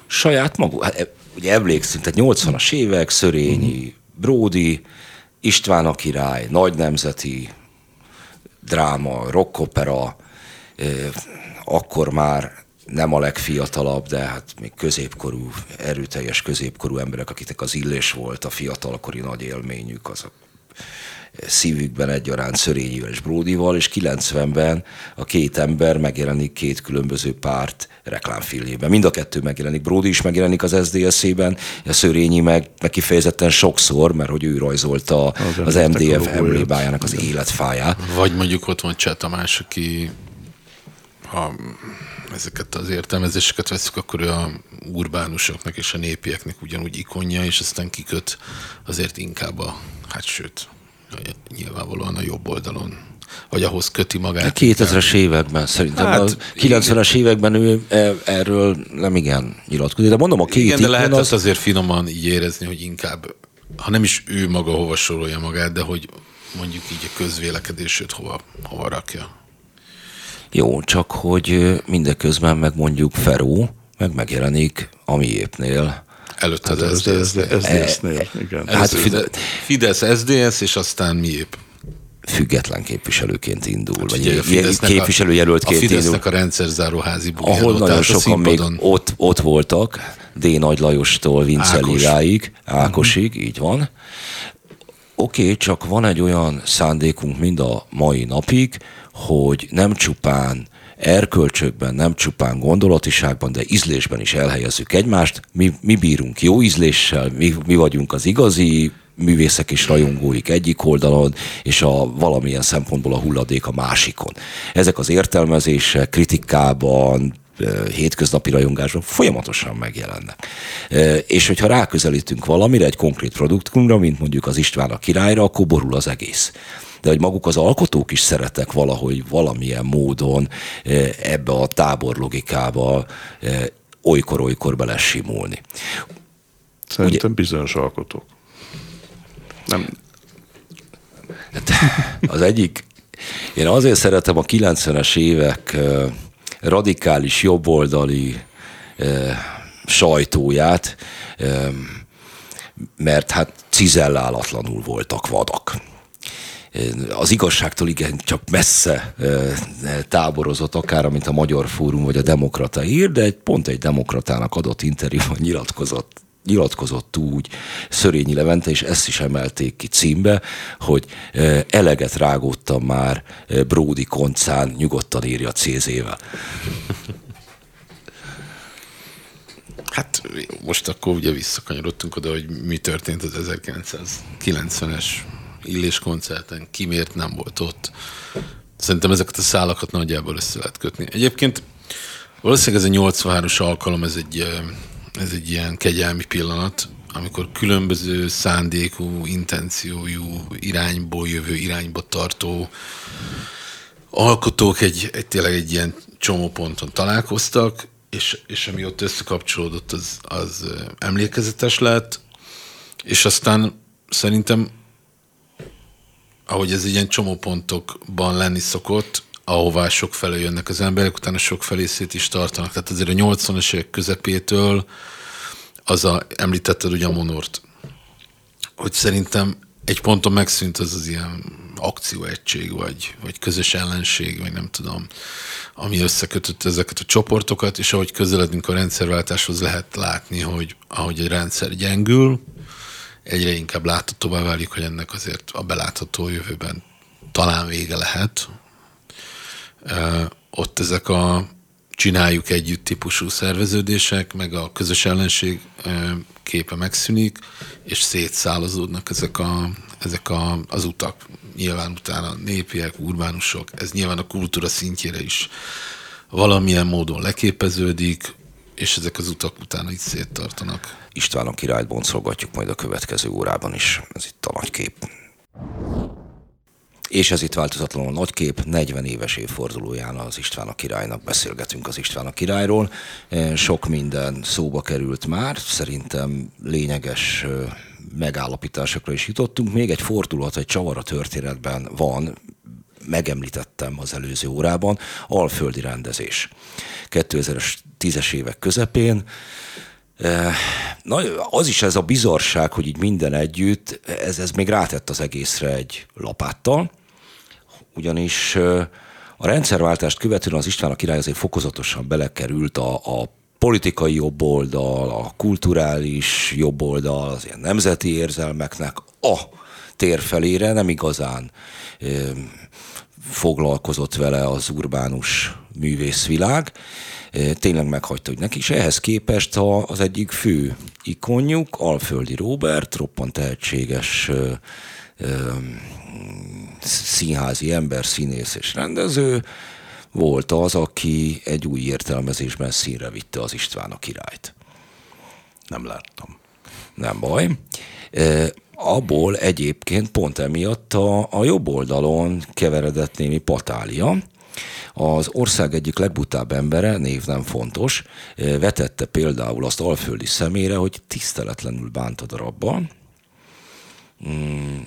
Saját maguk, hát, e, ugye emlékszünk, tehát 80-as évek, Szörényi, mm. Bródi, István a király, nagy nemzeti dráma, rockopera, akkor már nem a legfiatalabb, de hát még középkorú, erőteljes középkorú emberek, akiknek az illés volt a fiatalkori nagy élményük, azok szívükben egyaránt Szörényivel és Bródival, és 90-ben a két ember megjelenik két különböző párt reklámfilmjében. Mind a kettő megjelenik. Bródi is megjelenik az SZDSZ-ben, a Szörényi meg, meg kifejezetten sokszor, mert hogy ő rajzolta az, az MDF emlébájának az életfáját. Vagy mondjuk ott van Cseh Tamás, aki ha ezeket az értelmezéseket veszük, akkor ő a urbánusoknak és a népieknek ugyanúgy ikonja, és aztán kiköt azért inkább a, hát sőt, nyilvánvalóan a jobb oldalon vagy ahhoz köti magát. 2000-es években szerintem. Hát, a 90-es években ő e, erről nem igen nyilatkozik. De mondom, a két Igen, de lehet az... azért finoman így érezni, hogy inkább, ha nem is ő maga hova sorolja magát, de hogy mondjuk így a közvélekedését hova, hova rakja. Jó, csak hogy mindeközben meg mondjuk Feró, meg megjelenik a miépnél, Előtte hát az SZDSZ-nél. igen. Hát Fidesz, SZDSZ, és aztán miépp független képviselőként indul, hát, vagy képviselőjelöltként indul. A Fidesznek a rendszerzáró házi Ahol nagyon sokan még ott, ott voltak, D. Nagy Lajostól Vince Liráig, Ákosig, uh-huh. így van. Oké, okay, csak van egy olyan szándékunk mind a mai napig, hogy nem csupán erkölcsökben, nem csupán gondolatiságban, de ízlésben is elhelyezzük egymást. Mi, mi bírunk jó ízléssel, mi, mi vagyunk az igazi művészek és rajongóik egyik oldalon, és a valamilyen szempontból a hulladék a másikon. Ezek az értelmezések kritikában, hétköznapi rajongásban folyamatosan megjelennek. És hogyha ráközelítünk valamire, egy konkrét produktumra, mint mondjuk az István a királyra, akkor borul az egész de hogy maguk az alkotók is szeretek valahogy valamilyen módon ebbe a tábor logikába olykor-olykor belesimulni. Szerintem Ugye, bizonyos alkotók. Nem. Hát, az egyik, én azért szeretem a 90-es évek radikális jobboldali sajtóját, mert hát cizellálatlanul voltak vadak az igazságtól igen csak messze táborozott, akár mint a Magyar Fórum vagy a Demokrata ír, de egy, pont egy demokratának adott interjúban nyilatkozott nyilatkozott úgy Szörényi Levente, és ezt is emelték ki címbe, hogy eleget rágódtam már Bródi koncán, nyugodtan írja CZ-vel. Hát most akkor ugye visszakanyarodtunk oda, hogy mi történt az 1990-es illéskoncerten, ki miért nem volt ott. Szerintem ezeket a szálakat nagyjából össze lehet kötni. Egyébként valószínűleg ez a 83-as alkalom, ez egy, ez egy ilyen kegyelmi pillanat, amikor különböző szándékú, intenciójú, irányból jövő, irányba tartó alkotók egy, egy tényleg egy ilyen csomóponton találkoztak, és, és ami ott összekapcsolódott, az, az emlékezetes lett, és aztán szerintem, ahogy ez ilyen csomópontokban lenni szokott, ahová sok felé jönnek az emberek, utána sok felé szét is tartanak. Tehát azért a 80-as évek közepétől az a, említetted ugye a Monort, hogy szerintem egy ponton megszűnt az az ilyen akcióegység, vagy, vagy közös ellenség, vagy nem tudom, ami összekötött ezeket a csoportokat, és ahogy közeledünk a rendszerváltáshoz lehet látni, hogy ahogy egy rendszer gyengül, egyre inkább láthatóvá válik, hogy ennek azért a belátható jövőben talán vége lehet. Ott ezek a csináljuk együtt típusú szerveződések, meg a közös ellenség képe megszűnik, és szétszálazódnak ezek, a, ezek a, az utak. Nyilván utána népiek, urbánusok, ez nyilván a kultúra szintjére is valamilyen módon leképeződik, és ezek az utak utána itt széttartanak. István a királyt boncolgatjuk majd a következő órában is. Ez itt a nagy kép. És ez itt változatlanul nagy kép, 40 éves évfordulóján az István a királynak beszélgetünk az István a királyról. E, sok minden szóba került már, szerintem lényeges megállapításokra is jutottunk. Még egy fordulat, egy csavar a történetben van, megemlítettem az előző órában, alföldi rendezés. 2010-es évek közepén e, Na, az is ez a bizarság, hogy így minden együtt, ez, ez még rátett az egészre egy lapáttal, ugyanis a rendszerváltást követően az István a király azért fokozatosan belekerült a, a politikai jobboldal, a kulturális jobboldal, az ilyen nemzeti érzelmeknek a térfelére nem igazán e, foglalkozott vele az urbánus művészvilág. E, tényleg meghagyta, hogy neki is. Ehhez képest az egyik fő ikonjuk, Alföldi Robert, roppant tehetséges színházi ember, színész és rendező, volt az, aki egy új értelmezésben színre vitte az István a királyt. Nem láttam. Nem baj. Abból egyébként pont emiatt a, a jobb oldalon keveredett némi patália, az ország egyik legbutább embere, név nem fontos, vetette például azt alföldi szemére, hogy tiszteletlenül bánt a darabban, mm,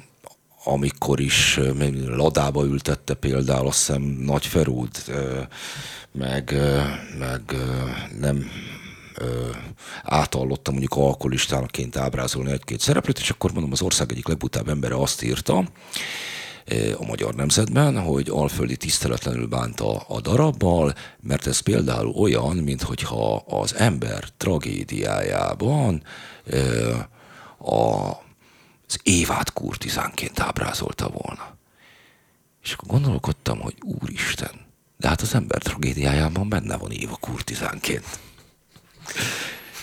amikor is ladába ültette például azt hiszem Nagy Ferúd, meg, meg nem átallottam mondjuk alkoholistánaként ábrázolni egy-két szereplőt, és akkor mondom, az ország egyik legbutább embere azt írta, a magyar nemzetben, hogy alföldi tiszteletlenül bánta a darabbal, mert ez például olyan, mintha az ember tragédiájában a az Évát kurtizánként ábrázolta volna. És akkor gondolkodtam, hogy úristen, de hát az ember tragédiájában benne van Éva kurtizánként.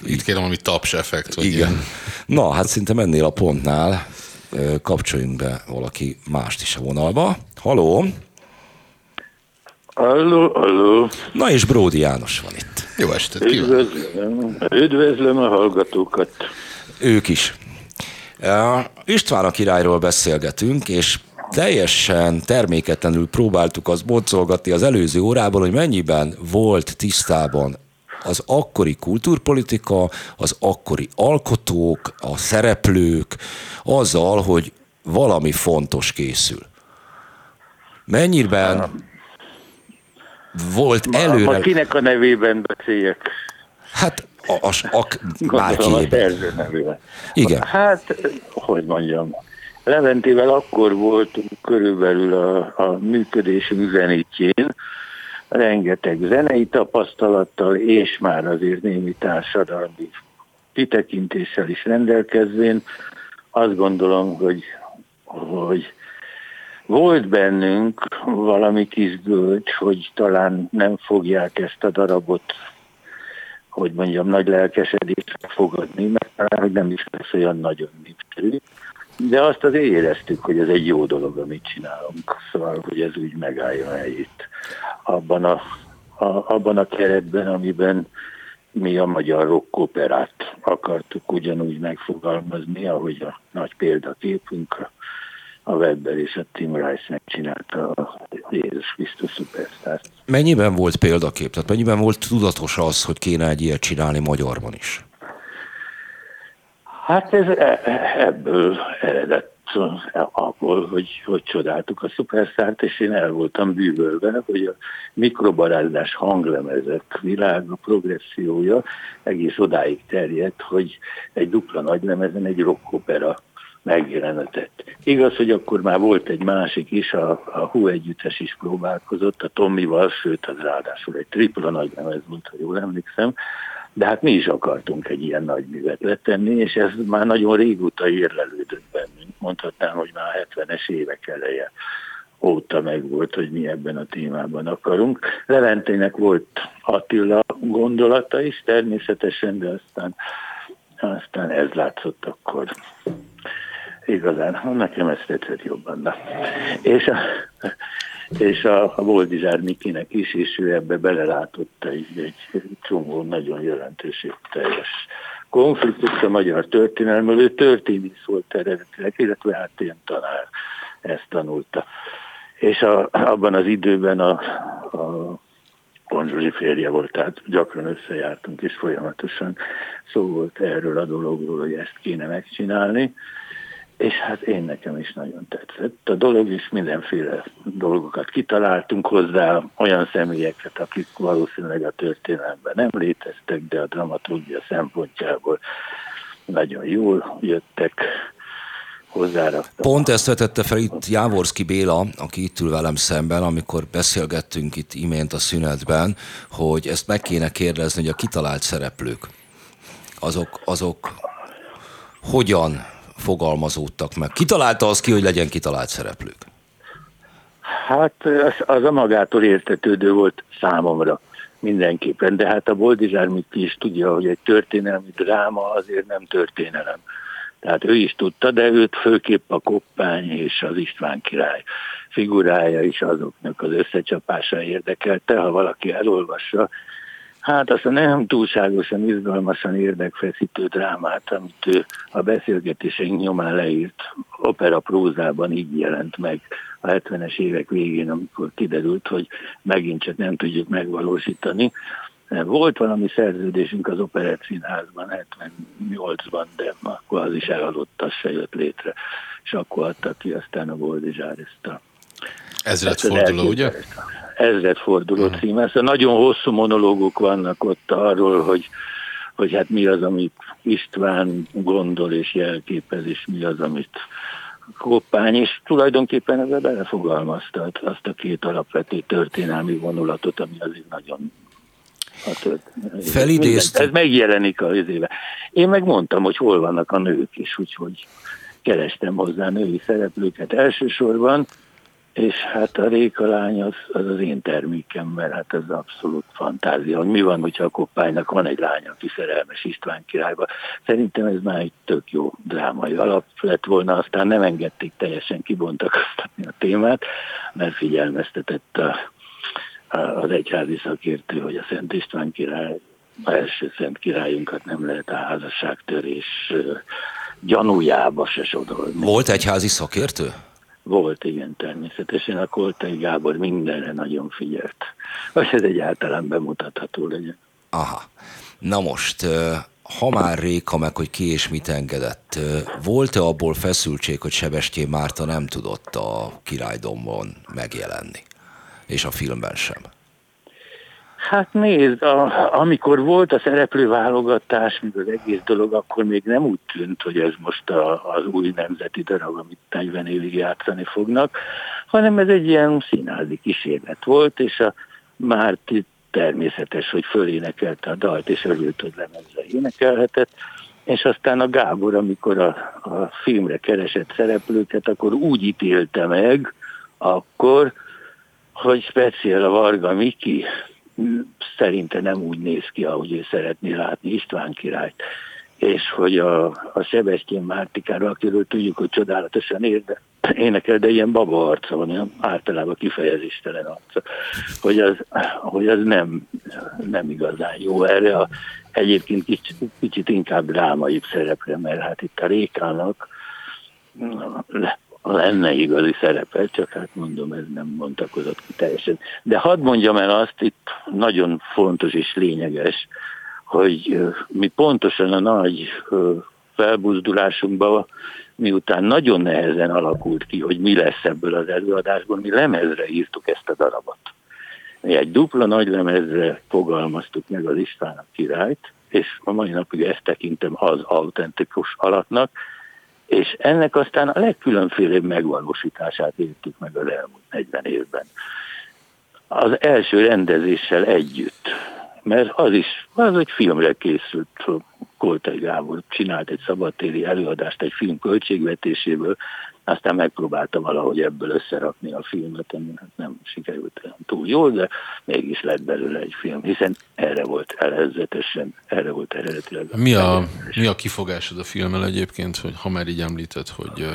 Itt kérem, ami taps effekt. Vagy Igen. Ilyen. Na, hát szinte ennél a pontnál kapcsoljunk be valaki mást is a vonalba. Haló! Halló, halló. Na és Bródi János van itt. Jó estét Üdvözlöm, üdvözlöm a hallgatókat. Ők is. István a királyról beszélgetünk, és teljesen terméketlenül próbáltuk azt boncolgatni az előző órában, hogy mennyiben volt tisztában az akkori kultúrpolitika, az akkori alkotók, a szereplők azzal, hogy valami fontos készül. Mennyiben volt előre... Ma, kinek a nevében beszéljek? Hát a, a, a, bárki Igen. Hát, hogy mondjam, Leventével akkor voltunk körülbelül a, a működés üzenítjén, rengeteg zenei tapasztalattal, és már azért némi társadalmi kitekintéssel is rendelkezvén. Azt gondolom, hogy, hogy volt bennünk valami kis bölcs, hogy talán nem fogják ezt a darabot hogy mondjam, nagy lelkesedést fogadni, mert talán, nem is lesz olyan nagyon népszerű. De azt azért éreztük, hogy ez egy jó dolog, amit csinálunk. Szóval, hogy ez úgy megállja helyét abban a, a, abban a keretben, amiben mi a magyar rock operát akartuk ugyanúgy megfogalmazni, ahogy a nagy példaképünk a Webber és a Tim Rice megcsinálta a Jézus Krisztus szupersztárt. Mennyiben volt példakép? Tehát mennyiben volt tudatos az, hogy kéne egy ilyet csinálni magyarban is? Hát ez e, e, ebből eredett abból, hogy, hogy csodáltuk a szuperszárt, és én el voltam bűvölve, hogy a mikrobarázás hanglemezek világa, progressziója egész odáig terjedt, hogy egy dupla nagylemezen egy rockopera megjelenetett. Igaz, hogy akkor már volt egy másik is, a, a Hu együttes is próbálkozott, a Tomival, sőt, az ráadásul egy tripla nagy lemez volt, ha jól emlékszem, de hát mi is akartunk egy ilyen nagy művet letenni, és ez már nagyon régóta érlelődött bennünk. Mondhatnám, hogy már 70-es évek eleje óta meg volt, hogy mi ebben a témában akarunk. Leventének volt Attila gondolata is természetesen, de aztán, aztán ez látszott akkor igazán, nekem ezt tetszett jobban. Na. És a, és a, a Boldizsár Mikinek is, és ő ebbe belelátott egy, egy csomó nagyon teljes konfliktus a magyar történelmről. Ő történész volt eredetileg, illetve hát ilyen tanár ezt tanulta. És a, abban az időben a, a Konzsuzsi férje volt, tehát gyakran összejártunk, és folyamatosan szó volt erről a dologról, hogy ezt kéne megcsinálni. És hát én nekem is nagyon tetszett a dolog, és mindenféle dolgokat kitaláltunk hozzá, olyan személyeket, akik valószínűleg a történelemben nem léteztek, de a dramaturgia szempontjából nagyon jól jöttek hozzára. Pont ezt vetette fel itt Jávorszki Béla, aki itt ül velem szemben, amikor beszélgettünk itt imént a szünetben, hogy ezt meg kéne kérdezni, hogy a kitalált szereplők, azok, azok hogyan fogalmazódtak meg? Kitalálta az ki, hogy legyen kitalált szereplők? Hát az, az a magától értetődő volt számomra mindenképpen, de hát a Boldizsár mit is tudja, hogy egy történelmi dráma azért nem történelem. Tehát ő is tudta, de őt főképp a Koppány és az István király figurája is azoknak az összecsapása érdekelte. Ha valaki elolvassa, Hát azt a nem túlságosan izgalmasan érdekfeszítő drámát, amit ő a beszélgetéseink nyomán leírt opera prózában így jelent meg a 70-es évek végén, amikor kiderült, hogy megint csak nem tudjuk megvalósítani. Volt valami szerződésünk az Operett Színházban 78-ban, de akkor az is eladott, az se jött létre, és akkor adta ki aztán a Boldizsár ezt a Ezredforduló, ugye? Ezredforduló uh-huh. címe. Szóval nagyon hosszú monológok vannak ott arról, hogy, hogy hát mi az, amit István gondol és jelképez, és mi az, amit Koppány, és tulajdonképpen ezzel belefogalmazta azt a két alapvető történelmi vonulatot, ami azért nagyon Felidézt... Ez megjelenik a vizébe. Én megmondtam, hogy hol vannak a nők is, úgyhogy kerestem hozzá női szereplőket elsősorban, és hát a Réka lány az, az az én termékem, mert hát ez abszolút fantázia, mi van, hogyha a koppánynak van egy lány, aki szerelmes István királyba. Szerintem ez már egy tök jó drámai alap lett volna, aztán nem engedték teljesen kibontakoztatni a témát, mert figyelmeztetett a, a, az egyházi szakértő, hogy a Szent István király, a első szent királyunkat nem lehet a házasságtörés gyanújába se sodolni. Volt egyházi szakértő? Volt, igen, természetesen. A Koltai Gábor mindenre nagyon figyelt. Vagy ez egyáltalán bemutatható legyen. Aha. Na most, ha már Réka meg, hogy ki és mit engedett, volt-e abból feszültség, hogy Sebestyén Márta nem tudott a királydomban megjelenni? És a filmben sem? Hát nézd, a, amikor volt a szereplőválogatás, mint az egész dolog, akkor még nem úgy tűnt, hogy ez most a, az új nemzeti darab, amit 40 évig játszani fognak, hanem ez egy ilyen színházi kísérlet volt, és a Márti természetes, hogy fölénekelte a dalt, és örült, hogy lemezzel énekelhetett, és aztán a Gábor, amikor a, a filmre keresett szereplőket, akkor úgy ítélte meg, akkor, hogy speciál a Varga Miki, szerinte nem úgy néz ki, ahogy ő szeretné látni István királyt és hogy a, a Sebestyén Mártikára, akiről tudjuk, hogy csodálatosan érde, énekel, de ilyen baba arca van, ilyen általában kifejezéstelen arca, hogy az, hogy az nem, nem igazán jó. Erre a, egyébként kicsit, kicsit inkább drámai szerepre, mert hát itt a Rékának lenne igazi szerepe, csak hát mondom, ez nem mondtakozott ki teljesen. De hadd mondjam el azt, itt nagyon fontos és lényeges, hogy mi pontosan a nagy felbuzdulásunkban, miután nagyon nehezen alakult ki, hogy mi lesz ebből az előadásból, mi lemezre írtuk ezt a darabot. Mi egy dupla nagy lemezre fogalmaztuk meg az István a királyt, és a mai napig ezt tekintem az autentikus alatnak, és ennek aztán a legkülönfélebb megvalósítását értük meg az elmúlt 40 évben. Az első rendezéssel együtt mert az is, az egy filmre készült. Koltai Gábor csinált egy szabadtéri előadást egy film költségvetéséből, aztán megpróbálta valahogy ebből összerakni a filmet, ami hát nem sikerült túl jól, de mégis lett belőle egy film, hiszen erre volt előzetesen, erre volt eredetileg. Mi a, mi a kifogásod a filmmel egyébként, hogy ha már így említett, hogy,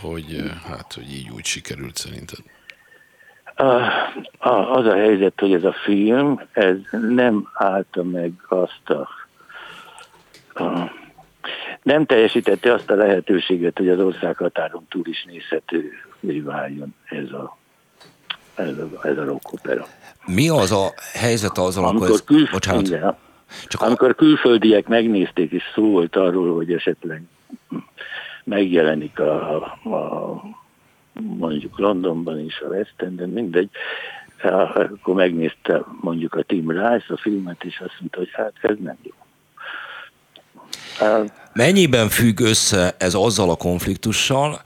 hogy, hát, hogy így úgy sikerült szerinted? Az a helyzet, hogy ez a film, ez nem állta meg azt a, a nem teljesítette azt a lehetőséget, hogy az országhatáron túl is nézhetővé váljon ez a, ez a, ez a rock opera. Mi az a helyzet azzal, amikor ez... Külf... Bocsánat. Igen, Csak amikor a... külföldiek megnézték, és szó volt arról, hogy esetleg megjelenik a, a mondjuk Londonban is, a West Enden, mindegy, akkor megnézte mondjuk a Tim Rice a filmet, és azt mondta, hogy hát ez nem jó. Mennyiben függ össze ez azzal a konfliktussal,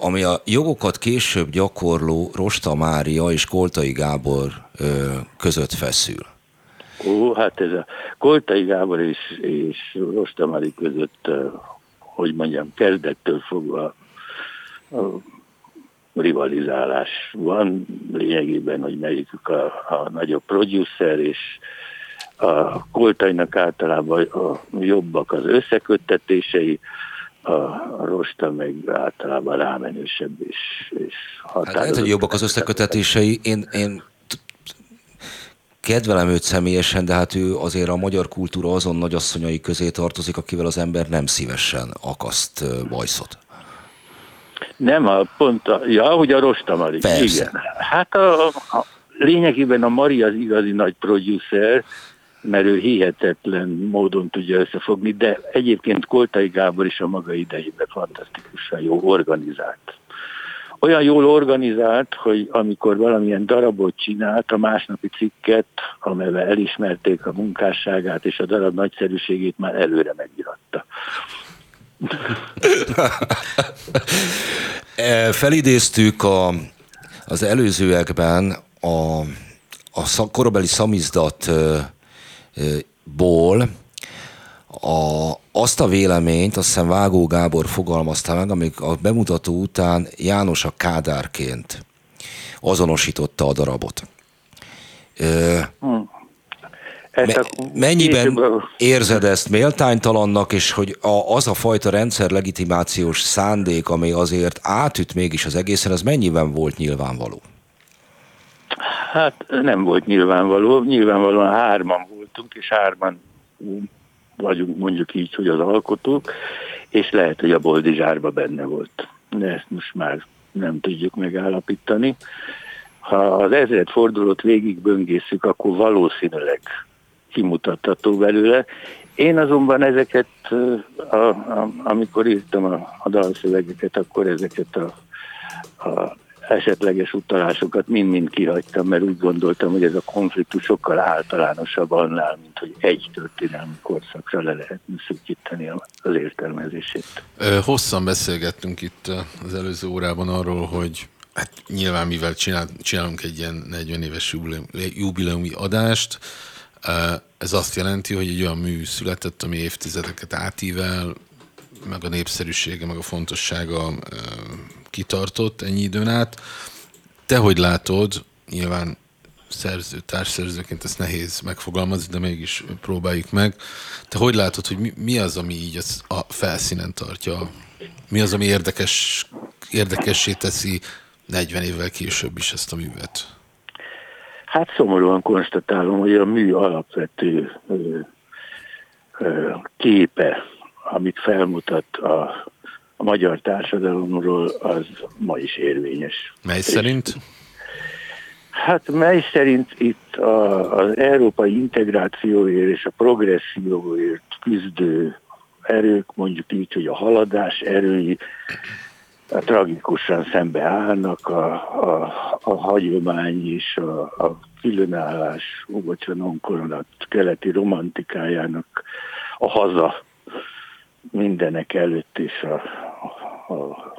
ami a jogokat később gyakorló Rosta Mária és Koltai Gábor között feszül? Ó, hát ez a Koltai Gábor és, és Rosta Mária között, hogy mondjam, kezdettől fogva rivalizálás van, lényegében, hogy melyikük a, a nagyobb producer, és a Koltajnak általában a jobbak az összeköttetései, a, a Rosta meg általában rámenősebb és, és határozott. Hát lehet, hogy jobbak az összekötetései. Én, én kedvelem őt személyesen, de hát ő azért a magyar kultúra azon nagyasszonyai közé tartozik, akivel az ember nem szívesen akaszt bajszot. Nem, a pont a, ja, hogy a Rosta Mari. Persze. Igen. Hát a, a, lényegében a Mari az igazi nagy producer, mert ő hihetetlen módon tudja összefogni, de egyébként Koltai Gábor is a maga idejében fantasztikusan jó organizált. Olyan jól organizált, hogy amikor valamilyen darabot csinált, a másnapi cikket, amelyvel elismerték a munkásságát és a darab nagyszerűségét már előre megiratta. [laughs] E, felidéztük a, az előzőekben a, a korabeli szamizdatból a, azt a véleményt, azt hiszem Vágó Gábor fogalmazta meg, amik a bemutató után János a Kádárként azonosította a darabot. Hmm. Me- mennyiben érzed ezt méltánytalannak, és hogy a, az a fajta rendszer legitimációs szándék, ami azért átüt mégis az egészen, az mennyiben volt nyilvánvaló? Hát nem volt nyilvánvaló. Nyilvánvalóan hárman voltunk, és hárman vagyunk mondjuk így, hogy az alkotók, és lehet, hogy a Boldizsárba benne volt. De ezt most már nem tudjuk megállapítani. Ha az ezred fordulót végig böngészük, akkor valószínűleg kimutatható belőle. Én azonban ezeket, a, a, amikor írtam a, a dalszövegeket, akkor ezeket a, a esetleges utalásokat mind-mind kihagytam, mert úgy gondoltam, hogy ez a konfliktus sokkal általánosabb annál, mint hogy egy történelmi korszakra le lehetne szükíteni az értelmezését. Hosszan beszélgettünk itt az előző órában arról, hogy hát nyilván mivel csinál, csinálunk egy ilyen 40 éves jubileumi adást, ez azt jelenti, hogy egy olyan mű született, ami évtizedeket átível, meg a népszerűsége, meg a fontossága kitartott ennyi időn át. Te hogy látod, nyilván szerző, társszerzőként ezt nehéz megfogalmazni, de mégis próbáljuk meg. Te hogy látod, hogy mi, mi az, ami így az a felszínen tartja? Mi az, ami érdekes, érdekessé teszi 40 évvel később is ezt a művet? Hát szomorúan konstatálom, hogy a mű alapvető ö, ö, képe, amit felmutat a, a magyar társadalomról, az ma is érvényes. Mely szerint? Hát mely szerint itt a, az európai integrációért és a progresszióért küzdő erők, mondjuk így, hogy a haladás erői a tragikusan szembeállnak a, a, a hagyomány és a, a különállás, Ugocsanon koronat keleti romantikájának a haza mindenek előtt és a, a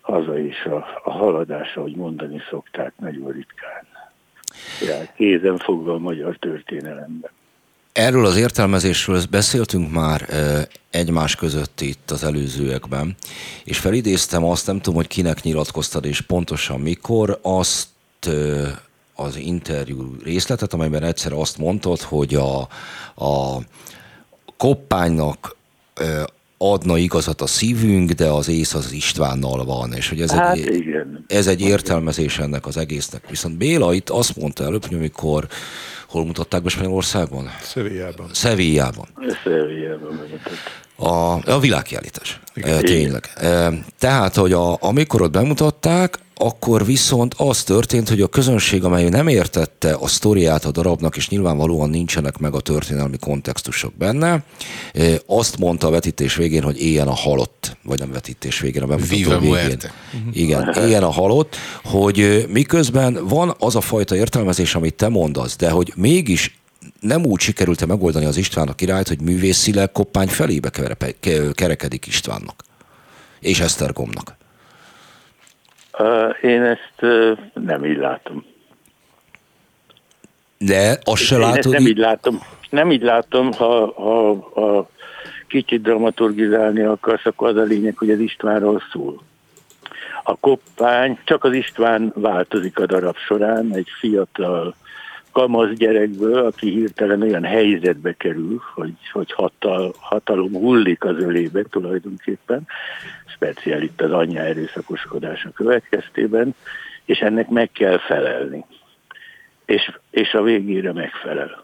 haza és a, a haladás, ahogy mondani szokták, nagyon ritkán. Kézen fogva a magyar történelemben. Erről az értelmezésről beszéltünk már egymás között itt az előzőekben, és felidéztem azt, nem tudom, hogy kinek nyilatkoztad, és pontosan mikor, azt az interjú részletet, amelyben egyszer azt mondtad, hogy a, a koppánynak adna igazat a szívünk, de az ész az Istvánnal van, és hogy ez, hát egy, igen. ez egy értelmezés ennek az egésznek. Viszont Béla itt azt mondta előbb, hogy amikor hol mutatták be Spanyolországban? Szevillában. Szevillában. Szevillában a, a világkiállítás. Igen. Tényleg. Tehát, hogy a, amikor ott bemutatták, akkor viszont az történt, hogy a közönség, amely nem értette a sztoriát a darabnak, és nyilvánvalóan nincsenek meg a történelmi kontextusok benne, azt mondta a vetítés végén, hogy éljen a halott, vagy nem vetítés végén, a bemutató végén. Igen, éljen a halott, hogy miközben van az a fajta értelmezés, amit te mondasz, de hogy mégis nem úgy sikerült-e megoldani az István a királyt, hogy művészileg koppány felébe kerekedik Istvánnak és Esztergomnak. Én ezt nem így látom. De azt se látod? nem így látom. Nem így látom, ha, ha, ha kicsit dramaturgizálni akarsz, akkor az a lényeg, hogy az Istvánról szól. A koppány, csak az István változik a darab során, egy fiatal kamasz gyerekből, aki hirtelen olyan helyzetbe kerül, hogy, hogy hatal, hatalom hullik az ölébe tulajdonképpen, speciál itt az anyja erőszakoskodása következtében, és ennek meg kell felelni. És, és a végére megfelel.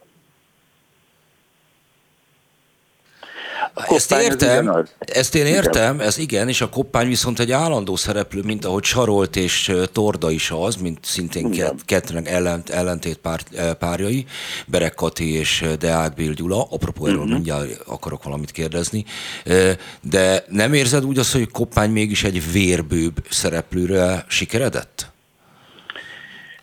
Ezt értem, ezt én értem, ez igen, és a koppány viszont egy állandó szereplő, mint ahogy Sarolt és Torda is az, mint szintén kettőnek ellent, ellentét pár, párjai, Berek Kati és Deák Bél Gyula, apropó erről uh-huh. mindjárt akarok valamit kérdezni, de nem érzed úgy azt, hogy koppány mégis egy vérbőbb szereplőre sikeredett?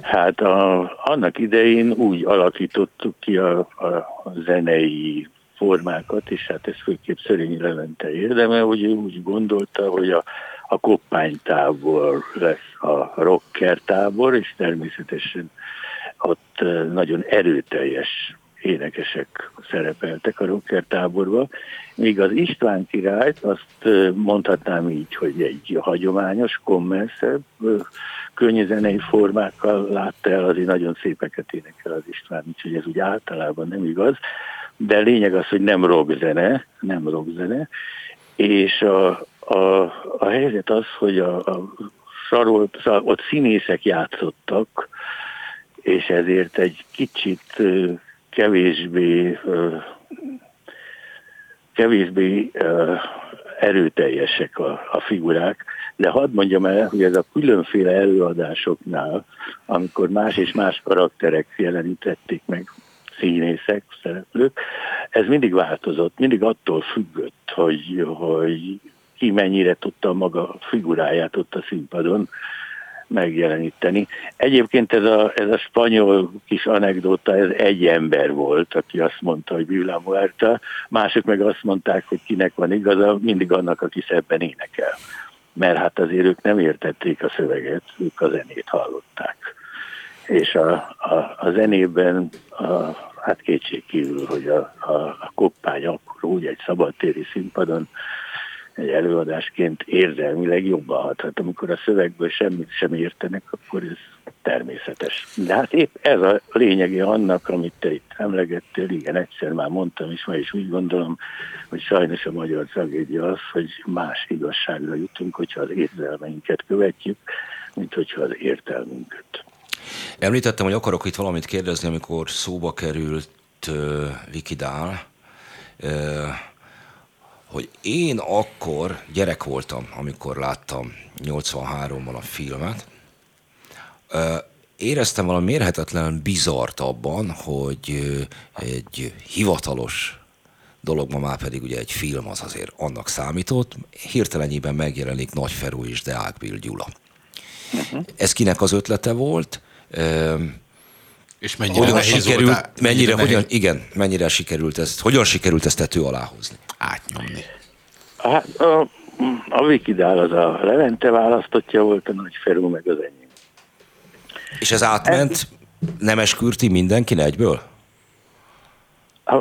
Hát a, annak idején úgy alakítottuk ki a, a zenei formákat, és hát ez főképp Szörényi Levente érdeme, hogy ő úgy gondolta, hogy a, a koppánytábor lesz a rocker tábor, és természetesen ott nagyon erőteljes énekesek szerepeltek a rocker táborba, míg az István királyt azt mondhatnám így, hogy egy hagyományos, kommerszebb, könnyű formákkal látta el, azért nagyon szépeket énekel az István, úgyhogy ez úgy általában nem igaz de lényeg az, hogy nem rockzene, nem rockzene, és a, a, a helyzet az, hogy a, a sarolt, ott színészek játszottak, és ezért egy kicsit kevésbé kevésbé erőteljesek a, a figurák, de hadd mondjam el, hogy ez a különféle előadásoknál, amikor más és más karakterek jelenítették meg színészek, szereplők, ez mindig változott, mindig attól függött, hogy, hogy ki mennyire tudta maga figuráját ott a színpadon megjeleníteni. Egyébként ez a, ez a spanyol kis anekdóta, ez egy ember volt, aki azt mondta, hogy Villa Muerta, mások meg azt mondták, hogy kinek van igaza, mindig annak, aki szebben énekel. Mert hát azért ők nem értették a szöveget, ők a zenét hallották és a, a, a zenében a, hát kétség kívül, hogy a, a, a koppány akkor úgy egy szabadtéri színpadon egy előadásként érzelmileg jobban hat. Hát amikor a szövegből semmit sem értenek, akkor ez természetes. De hát épp ez a lényegi annak, amit te itt emlegettél, igen, egyszer már mondtam, és ma is úgy gondolom, hogy sajnos a magyar tragédia az, hogy más igazságra jutunk, hogyha az érzelmeinket követjük, mint hogyha az értelmünket. Említettem, hogy akarok itt valamit kérdezni, amikor szóba került uh, Vikidál, uh, hogy én akkor gyerek voltam, amikor láttam 83-ban a filmet, éreztem valami mérhetetlen bizart abban, hogy egy hivatalos dolog, ma már pedig ugye egy film az azért annak számított, hirtelenjében megjelenik Nagy Feró és Deák Bill Gyula. Uh-huh. Ez kinek az ötlete volt? És mennyire hogyan sikerült, volt, mennyire, mennyire, hogyan, igen, mennyire sikerült ezt, hogyan sikerült ezt tető alá hozni? Átnyomni. Hát a, a Vikidál az a Levente választottja volt, a Nagy Feró meg az enyém. És ez átment Nemes Kürti mindenkin egyből?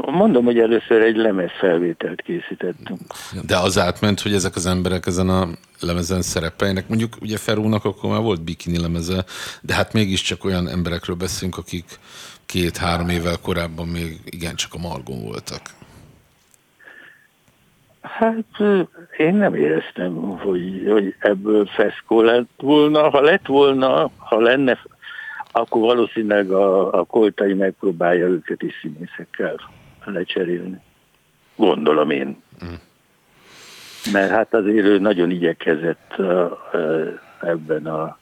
Mondom, hogy először egy lemez felvételt készítettünk. De az átment, hogy ezek az emberek ezen a lemezen szerepeljenek. Mondjuk ugye Ferúnak akkor már volt bikini lemeze, de hát mégiscsak olyan emberekről beszélünk, akik két-három évvel korábban még igencsak a margon voltak. Hát én nem éreztem, hogy, hogy ebből feszkó lett volna. Ha lett volna, ha lenne akkor valószínűleg a, a koltai megpróbálja őket is színészekkel lecserélni. Gondolom én. Mm. Mert hát azért ő nagyon igyekezett ebben a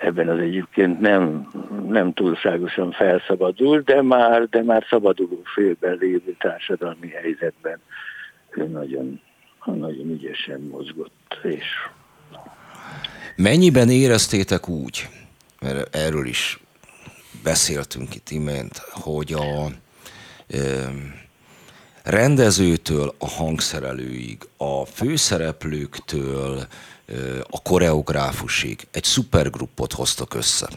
ebben az egyébként nem, nem túlságosan felszabadul, de már, de már szabaduló félben lévő társadalmi helyzetben ő nagyon, nagyon ügyesen mozgott. És... Mennyiben éreztétek úgy, mert erről is beszéltünk itt imént, hogy a e, rendezőtől a hangszerelőig, a főszereplőktől e, a koreográfusig egy szupergruppot hoztak össze.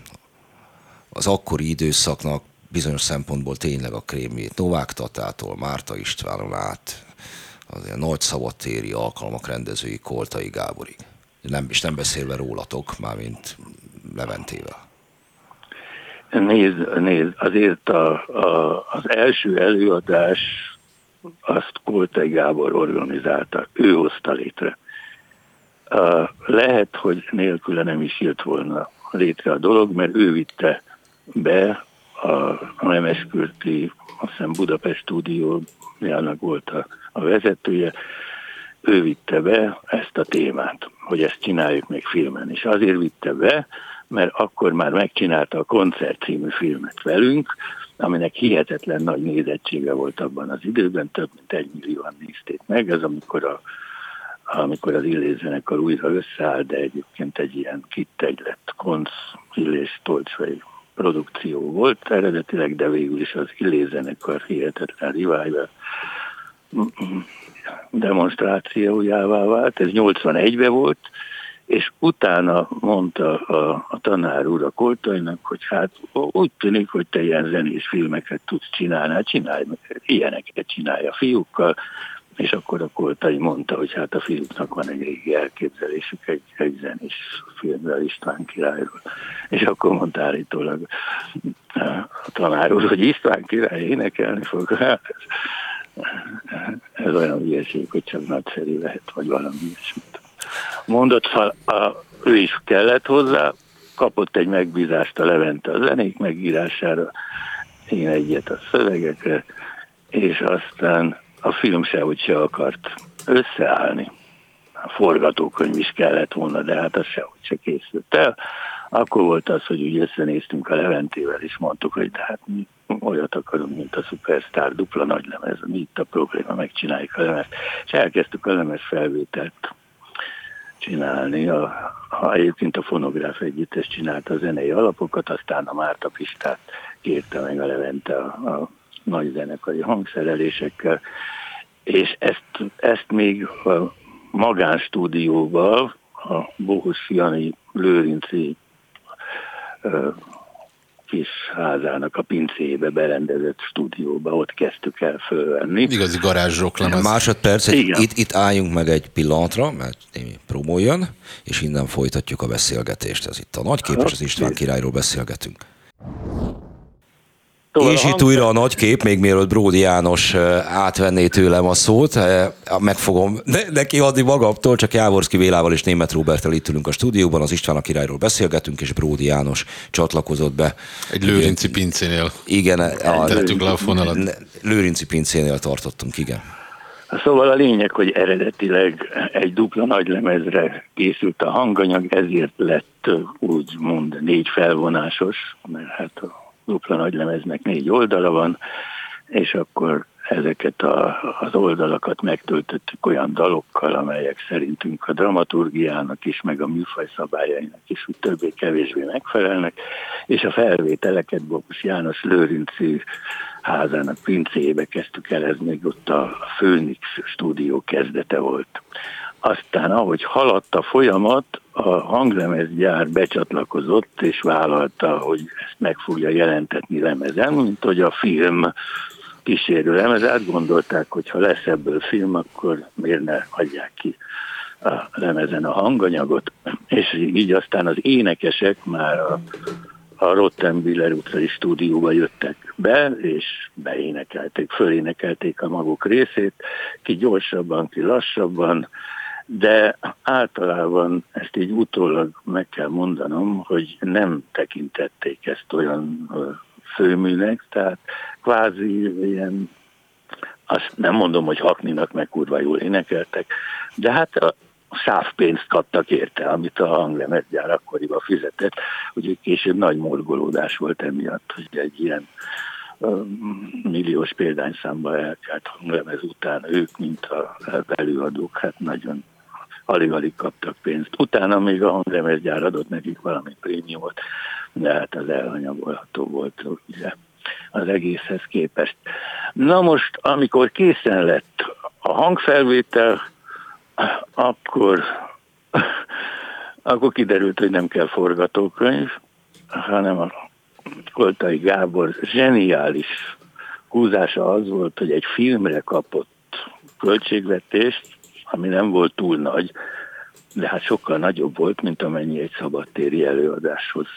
Az akkori időszaknak bizonyos szempontból tényleg a krémjét Novák Tatától, Márta Istvánon át, az ilyen nagy szabadtéri alkalmak rendezői Koltai Gáborig. Nem, és nem beszélve rólatok, mármint Leventével? Nézd, nézd azért a, a, az első előadás azt Koltai Gábor organizálta, ő hozta létre. Uh, lehet, hogy nélküle nem is jött volna létre a dolog, mert ő vitte be a, a Nemeskürti, azt hiszem Budapest stúdiójának volt a, a vezetője, ő vitte be ezt a témát, hogy ezt csináljuk még filmen. És azért vitte be, mert akkor már megcsinálta a Koncert című filmet velünk, aminek hihetetlen nagy nézettsége volt abban az időben, több mint egy millióan nézték meg, ez amikor a amikor az Illés zenekar újra összeáll, de egyébként egy ilyen lett konc Illés Tolcsvai produkció volt eredetileg, de végül is az Illés zenekar hihetetlen revival demonstrációjává vált. Ez 81-ben volt, és utána mondta a, a tanár úr a Koltajnak, hogy hát úgy tűnik, hogy te ilyen zenés filmeket tudsz csinálni, hát csinálj, ilyeneket csinálj a fiúkkal, és akkor a Koltai mondta, hogy hát a fiúknak van egy régi elképzelésük egy, egy zenés filmről István királyról. És akkor mondta állítólag a tanár úr, hogy István király énekelni fog. Hát ez, ez olyan ügyeség, hogy csak nagyszerű lehet, vagy valami ilyesmit mondott, ha a, ő is kellett hozzá, kapott egy megbízást a Levente a zenék megírására, én egyet a szövegekre, és aztán a film se úgy se akart összeállni. A forgatókönyv is kellett volna, de hát az sehogy se készült el. Akkor volt az, hogy úgy összenéztünk a Leventével, és mondtuk, hogy de hát mi olyat akarunk, mint a Superstar dupla nagy lemez, mi itt a probléma, megcsináljuk a lemez. És elkezdtük a lemez felvételt csinálni. A, a, egyébként a fonográf együttes csinálta a zenei alapokat, aztán a Márta Pistát kérte meg a Levente a, a nagy zenekari hangszerelésekkel, és ezt, ezt még a magánstúdióval, a Bohus Fiani Lőrinci kis házának a pincébe berendezett stúdióba, ott kezdtük el fölvenni. Igazi garázsok lemez. Másodperc, itt, itt álljunk meg egy pillanatra, mert némi promó és innen folytatjuk a beszélgetést. Ez itt a nagykép, és az István királyról beszélgetünk. Szóval és itt újra a nagy kép, még mielőtt Bródi János átvenné tőlem a szót, meg fogom [laughs] neki adni magamtól, csak Jávorszki Vélával és Német Róbertel itt ülünk a stúdióban, az István a királyról beszélgetünk, és Bródi János csatlakozott be. Egy lőrinci pincénél. Igen. A, le a fonalat. Lőrinci pincénél tartottunk, igen. Szóval a lényeg, hogy eredetileg egy dupla nagylemezre készült a hanganyag, ezért lett úgymond négy felvonásos, mert hát a dupla nagylemeznek négy oldala van, és akkor ezeket a, az oldalakat megtöltöttük olyan dalokkal, amelyek szerintünk a dramaturgiának is, meg a műfaj szabályainak is úgy többé-kevésbé megfelelnek, és a felvételeket Bokus János Lőrinci házának pincébe kezdtük el, ez még ott a Phoenix stúdió kezdete volt. Aztán, ahogy haladt a folyamat, a hanglemezgyár becsatlakozott, és vállalta, hogy ezt meg fogja jelentetni lemezen, mint hogy a film kísérő lemez. Átgondolták, hogy ha lesz ebből film, akkor miért ne adják ki a lemezen a hanganyagot, és így aztán az énekesek már a, a Rottenbiller utcai stúdióba jöttek be, és beénekelték, fölénekelték a maguk részét, ki gyorsabban, ki lassabban, de általában ezt így utólag meg kell mondanom, hogy nem tekintették ezt olyan főműnek, tehát kvázi ilyen, azt nem mondom, hogy hakninak meg kurva jól énekeltek, de hát a szávpénzt kaptak érte, amit a hanglemezgyár akkoriban fizetett, úgyhogy később nagy morgolódás volt emiatt, hogy egy ilyen milliós példányszámba elkelt hanglemez után ők, mint a előadók, hát nagyon alig-alig kaptak pénzt. Utána még a hanglemezgyár adott nekik valami prémiumot, de hát az elhanyagolható volt ugye, az egészhez képest. Na most, amikor készen lett a hangfelvétel, akkor, akkor kiderült, hogy nem kell forgatókönyv, hanem a Koltai Gábor zseniális húzása az volt, hogy egy filmre kapott költségvetést, ami nem volt túl nagy, de hát sokkal nagyobb volt, mint amennyi egy szabadtéri előadáshoz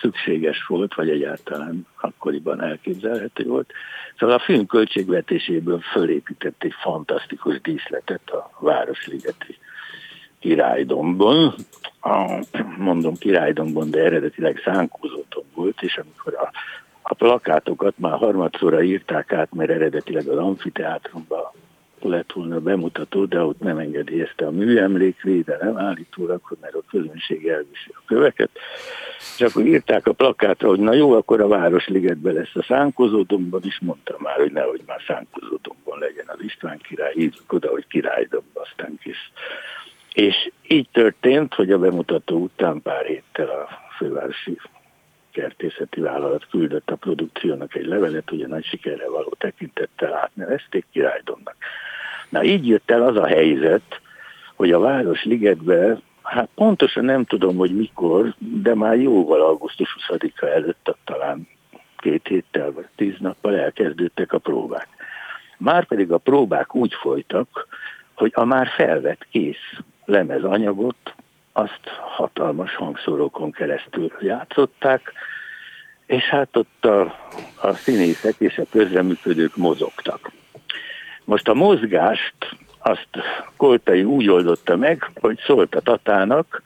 szükséges volt, vagy egyáltalán akkoriban elképzelhető volt. Szóval a film költségvetéséből fölépített egy fantasztikus díszletet a Városligeti királydombon. A, mondom királydombon, de eredetileg szánkózóton volt, és amikor a, a plakátokat már harmadszorra írták át, mert eredetileg az amfiteátrumban lett volna bemutató, de ott nem engedélyezte a műemlékvédelem állítólag, hogy mert a közönség elviszi a köveket. És akkor írták a plakátra, hogy na jó, akkor a Városligetben lesz a szánkozódomban, is mondtam már, hogy nehogy már szánkozódomban legyen az István király, hívjuk oda, hogy királydomban, aztán kis. És így történt, hogy a bemutató után pár héttel a fővárosi kertészeti vállalat küldött a produkciónak egy levelet, hogy a nagy sikerre való tekintettel átnevezték királydomnak. Na így jött el az a helyzet, hogy a Városligetbe, hát pontosan nem tudom, hogy mikor, de már jóval augusztus 20-a előtt, talán két héttel vagy tíz nappal elkezdődtek a próbák. Márpedig a próbák úgy folytak, hogy a már felvett kész lemezanyagot azt hatalmas hangszórókon keresztül játszották, és hát ott a, a színészek és a közreműködők mozogtak. Most a mozgást azt Koltai úgy oldotta meg, hogy szólt a Tatának,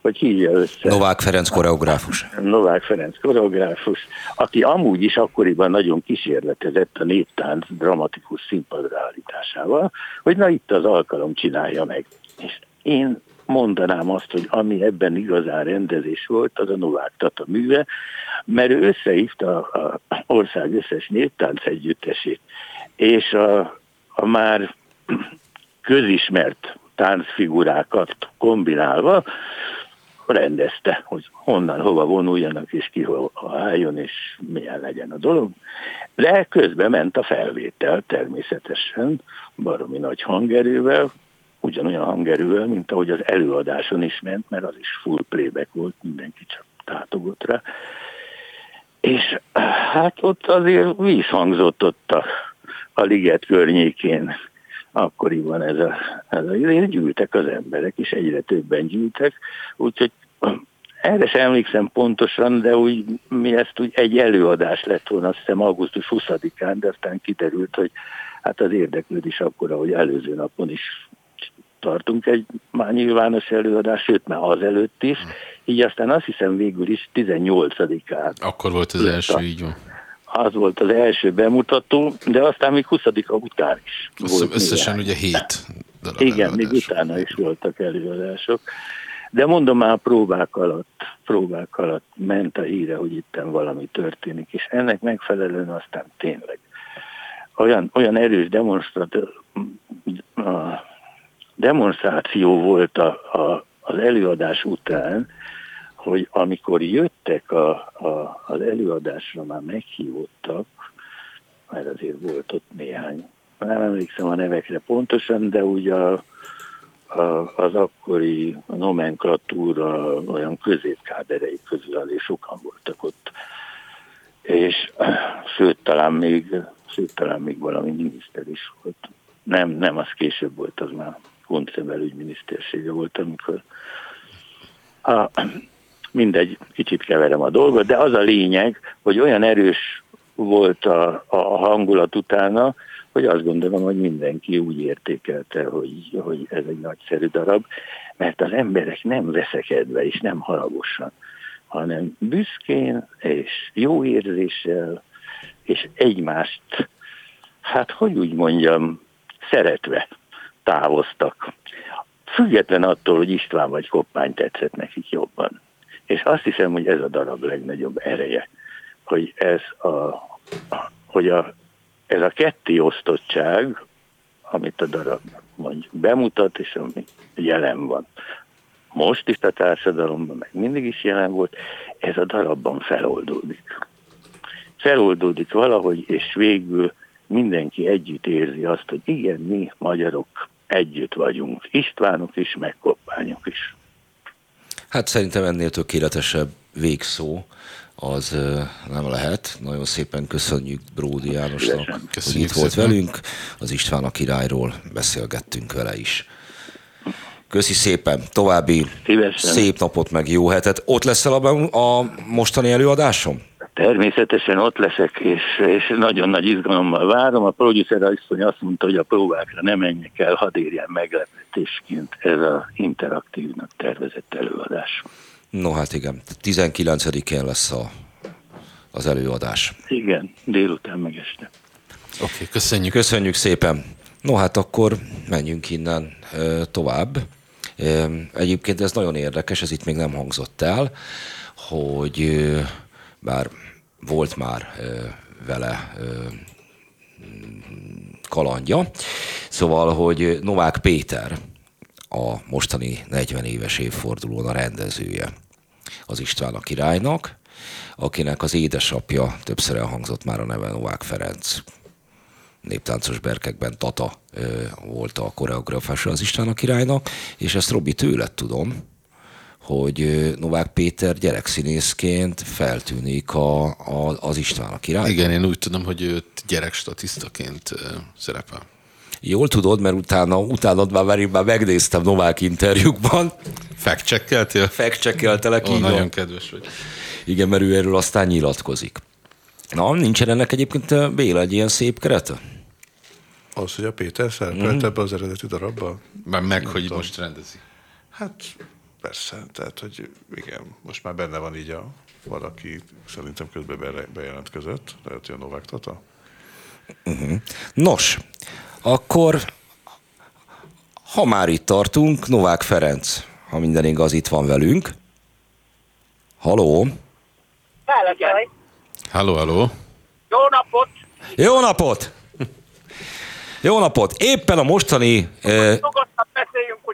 hogy hívja össze. Novák Ferenc koreográfus. Novák Ferenc koreográfus, aki amúgy is akkoriban nagyon kísérletezett a néptánc dramatikus színpadra állításával, hogy na itt az alkalom csinálja meg. És én mondanám azt, hogy ami ebben igazán rendezés volt, az a Novák Tata műve, mert ő összehívta az ország összes néptánc együttesét, és a, a már közismert táncfigurákat kombinálva rendezte, hogy honnan, hova vonuljanak, és ki hova álljon, és milyen legyen a dolog. De közben ment a felvétel természetesen, baromi nagy hangerővel, ugyanolyan hangerővel, mint ahogy az előadáson is ment, mert az is full playback volt, mindenki csak tátogott rá. És hát ott azért vízhangzott ott a, a liget környékén akkoriban ez a, ez a gyűltek az emberek, és egyre többen gyűltek, úgyhogy erre sem emlékszem pontosan, de úgy, mi ezt úgy egy előadás lett volna, azt hiszem augusztus 20-án, de aztán kiderült, hogy hát az érdeklődés akkor, hogy előző napon is tartunk egy már nyilvános előadás, sőt már az előtt is, így aztán azt hiszem végül is 18-án. Akkor volt az első, így van. Az volt az első bemutató, de aztán még 20-a után is. Össze, volt összesen ugye hét darab Igen, még utána is voltak előadások. De mondom már a próbák alatt, próbák alatt ment a híre, hogy itten valami történik, és ennek megfelelően aztán tényleg olyan, olyan erős demonstráció volt a, a, az előadás után, hogy amikor jöttek a, a, az előadásra, már meghívottak, mert azért volt ott néhány, nem emlékszem a nevekre pontosan, de ugye a, a, az akkori nomenklatúra olyan középkáderei közül elég sokan voltak ott. És sőt, talán még, sőt, talán még valami miniszter is volt. Nem, nem, az később volt, az már Kunce belügyminisztersége volt, amikor a, mindegy, kicsit keverem a dolgot, de az a lényeg, hogy olyan erős volt a, a hangulat utána, hogy azt gondolom, hogy mindenki úgy értékelte, hogy, hogy ez egy nagyszerű darab, mert az emberek nem veszekedve és nem haragosan, hanem büszkén és jó érzéssel, és egymást, hát hogy úgy mondjam, szeretve távoztak. Független attól, hogy István vagy Koppány tetszett nekik jobban. És azt hiszem, hogy ez a darab legnagyobb ereje, hogy ez a, hogy a, ez a ketté osztottság, amit a darab mondjuk bemutat, és ami jelen van. Most is a társadalomban, meg mindig is jelen volt, ez a darabban feloldódik. Feloldódik valahogy, és végül mindenki együtt érzi azt, hogy igen, mi magyarok együtt vagyunk. Istvánok is, meg Koppányok is. Hát szerintem ennél tökéletesebb végszó az nem lehet. Nagyon szépen köszönjük Bródi Jánosnak, hogy itt volt szépen. velünk. Az István a királyról beszélgettünk vele is. Köszi szépen, további Szívesen. szép napot, meg jó hetet. Ott leszel a, a mostani előadásom? Természetesen ott leszek, és, és nagyon nagy izgalommal várom. A producer asszony azt mondta, hogy a próbákra nem menjek el, hadd érjen meglepetésként ez az interaktívnak tervezett előadás. No hát igen, 19-én lesz a, az előadás. Igen, délután meg este. Oké, okay, köszönjük. Köszönjük szépen. No hát akkor menjünk innen ö, tovább. Egyébként ez nagyon érdekes, ez itt még nem hangzott el, hogy bár volt már vele kalandja. Szóval, hogy Novák Péter a mostani 40 éves évfordulón a rendezője az István a királynak, akinek az édesapja többször elhangzott már a neve Novák Ferenc. Néptáncos berkekben Tata ö, volt a koreográfása az István a királynak, és ezt Robi tőled tudom, hogy Novák Péter gyerekszínészként feltűnik a, a, az István a király. Igen, én úgy tudom, hogy őt gyerekstatisztaként szerepel. Jól tudod, mert utána, utána már, már megnéztem Novák interjúkban. Fact-checkeltél? Fact-checkeltelek, oh, Nagyon kedves vagy. Igen, mert ő erről aztán nyilatkozik. Na, nincsen ennek egyébként Béla egy ilyen szép kerete? Az, hogy a Péter szerepelt mm. ebbe az eredeti darabba? Már meg, hogy most rendezi. Hát Persze, tehát, hogy igen, most már benne van így a valaki, szerintem közben bejelentkezett, lehet, hogy a Novák Tata. Uh-huh. Nos, akkor ha már itt tartunk, Novák Ferenc, ha minden igaz, itt van velünk. Haló? Halló, halló. Jó napot! Jó napot! Jó napot! Éppen a mostani... Eh...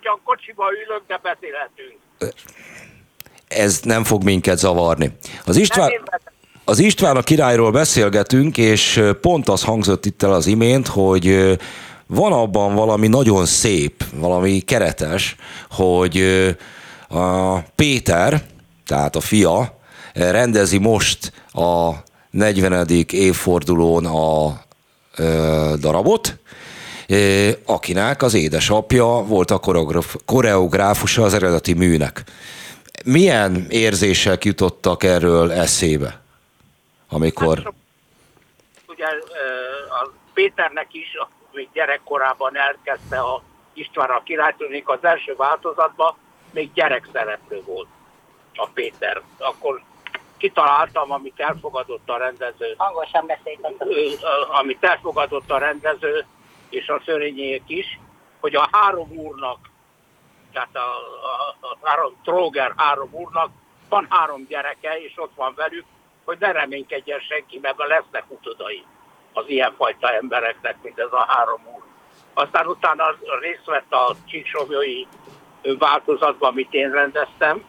a kocsiba ülök, de beszélhetünk. Ez nem fog minket zavarni. Az István, az István a királyról beszélgetünk, és pont az hangzott itt el az imént, hogy van abban valami nagyon szép, valami keretes, hogy a Péter, tehát a fia, rendezi most a 40. évfordulón a darabot, akinek az édesapja volt a koreográfusa az eredeti műnek. Milyen érzések jutottak erről eszébe, amikor... Hát, ugye a Péternek is még gyerekkorában elkezdte a István a királytőnék az első változatban, még gyerekszereplő volt a Péter. Akkor kitaláltam, amit elfogadott a rendező. Hangosan beszéltem. Amit elfogadott a rendező, és a szörényék is, hogy a három úrnak, tehát a, a, a három tróger három úrnak van három gyereke, és ott van velük, hogy ne reménykedjen senki, mert lesznek utodai az ilyenfajta embereknek, mint ez a három úr. Aztán utána részt vett a csíksomjói változatban, amit én rendeztem,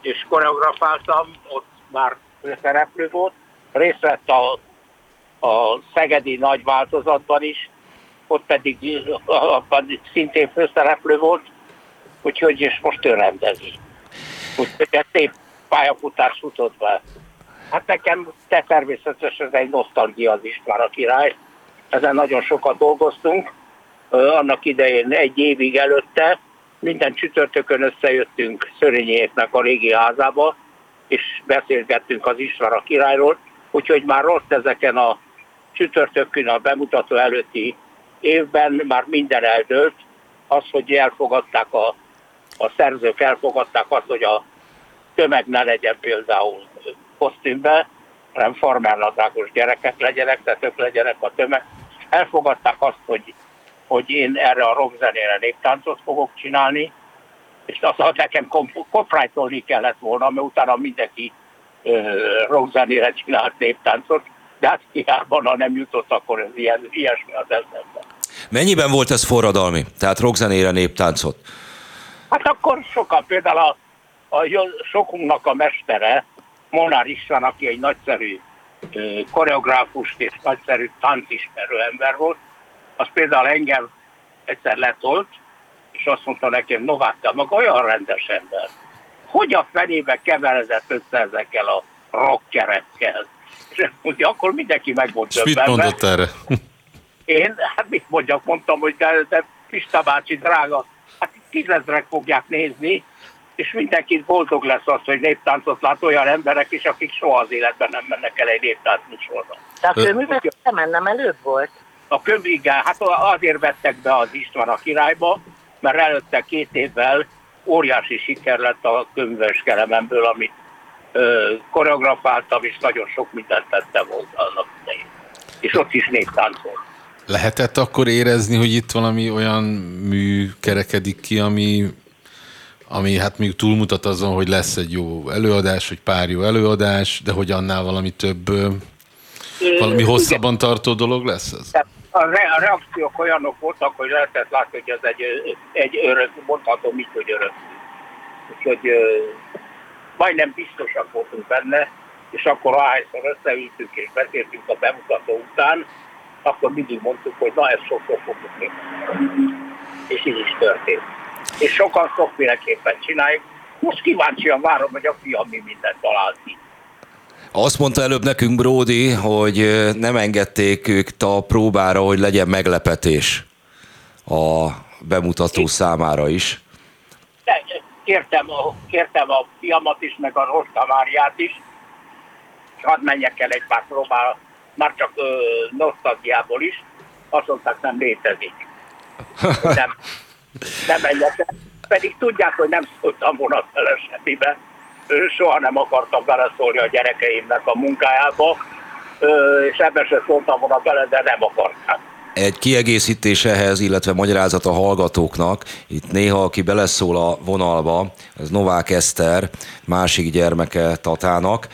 és koreografáltam, ott már szereplő volt, részt vett a, a Szegedi nagy változatban is, ott pedig abban szintén főszereplő volt, úgyhogy és most ő rendezi. Úgyhogy egy szép pályafutás futott be. Hát nekem te természetesen ez egy nosztalgia az István a király. Ezen nagyon sokat dolgoztunk. Annak idején egy évig előtte minden csütörtökön összejöttünk Szörényéknek a régi házába, és beszélgettünk az István a királyról, úgyhogy már rossz ezeken a csütörtökön a bemutató előtti évben már minden eldőlt, az, hogy elfogadták a, a szerzők, elfogadták azt, hogy a tömeg ne legyen például kosztümbe, hanem farmernadrágos gyerekek legyenek, tehát ők legyenek a tömeg. Elfogadták azt, hogy, hogy én erre a rockzenére néptáncot fogok csinálni, és azt nekem copyrightolni kellett volna, mert utána mindenki rockzenére csinált néptáncot, de hát hiába, ha nem jutott, akkor ez ilyen, ilyesmi az eszembe. Mennyiben volt ez forradalmi? Tehát rockzenére néptáncot? Hát akkor sokan, például a, a sokunknak a mestere, Molnár István, aki egy nagyszerű koreográfus és nagyszerű táncismerő ember volt, az például engem egyszer letolt, és azt mondta nekem, Novák, te maga olyan rendes ember. Hogy a fenébe keveredett össze ezekkel a rockerekkel? [laughs] Mondja, akkor mindenki meg volt És mit mondott erre? Én, hát mit mondjak, mondtam, hogy de, de Pista bácsi, drága, hát tízezrek fogják nézni, és mindenki boldog lesz az, hogy néptáncot lát olyan emberek is, akik soha az életben nem mennek el egy néptánc műsorba. De a köművek nem előbb volt? A kömű, igen, hát azért vettek be az István a királyba, mert előtte két évvel óriási siker lett a könyves kelememből, amit koreografáltam, és nagyon sok mindent tette volt annak idején. És ott is néptáncol. Lehetett akkor érezni, hogy itt valami olyan mű kerekedik ki, ami, ami hát még túlmutat azon, hogy lesz egy jó előadás, vagy pár jó előadás, de hogy annál valami több, valami hosszabban tartó dolog lesz ez? A, re- a reakciók olyanok voltak, hogy lehetett látni, hogy ez egy, egy örök, mondhatom így, hogy örök. Úgyhogy majdnem biztosak voltunk benne, és akkor ahányszor összeültünk és beszéltünk a bemutató után, akkor mindig mondtuk, hogy na ez sokszor fogjuk. És így is történt. És sokan sokféleképpen csináljuk. Most kíváncsian várom, hogy a fiam mi mindent talál ki. Azt mondta előbb nekünk Brody, hogy nem engedték ők a próbára, hogy legyen meglepetés a bemutató Én... számára is. De, kértem, a, kértem a fiamat is, meg a Rosta Máriát is, és hadd menjek el egy pár próbára már csak ö, nosztalgiából is, azt mondták, nem létezik. Nem, nem menjek Pedig tudják, hogy nem szóltam volna bele semmibe. Soha nem akartam beleszólni a gyerekeimnek a munkájába, és ebben sem szóltam volna bele, de nem akartam egy kiegészítés ehhez, illetve magyarázat a hallgatóknak. Itt néha, aki beleszól a vonalba, ez Novák Eszter, másik gyermeke Tatának.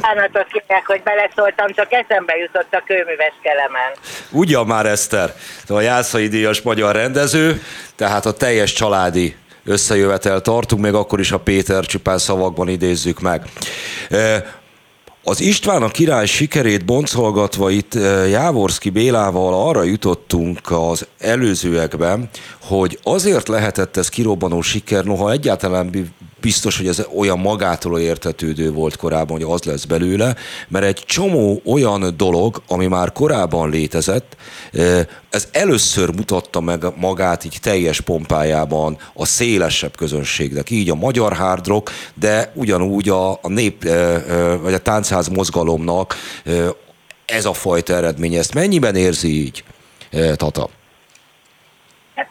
Bánatot kérek, hogy beleszóltam, csak eszembe jutott a kőműves kelemen. Ugyan már Eszter, a Jászai Díjas magyar rendező, tehát a teljes családi összejövetel tartunk, még akkor is a Péter Csipán szavakban idézzük meg. Az István a király sikerét boncolgatva itt eh, Jávorszki Bélával arra jutottunk az előzőekben, hogy azért lehetett ez kirobbanó siker, noha egyáltalán biztos, hogy ez olyan magától értetődő volt korábban, hogy az lesz belőle, mert egy csomó olyan dolog, ami már korábban létezett, ez először mutatta meg magát így teljes pompájában a szélesebb közönségnek, így a magyar hard rock, de ugyanúgy a, a nép, vagy a táncház mozgalomnak ez a fajta eredmény. Ezt mennyiben érzi így, Tata? Hát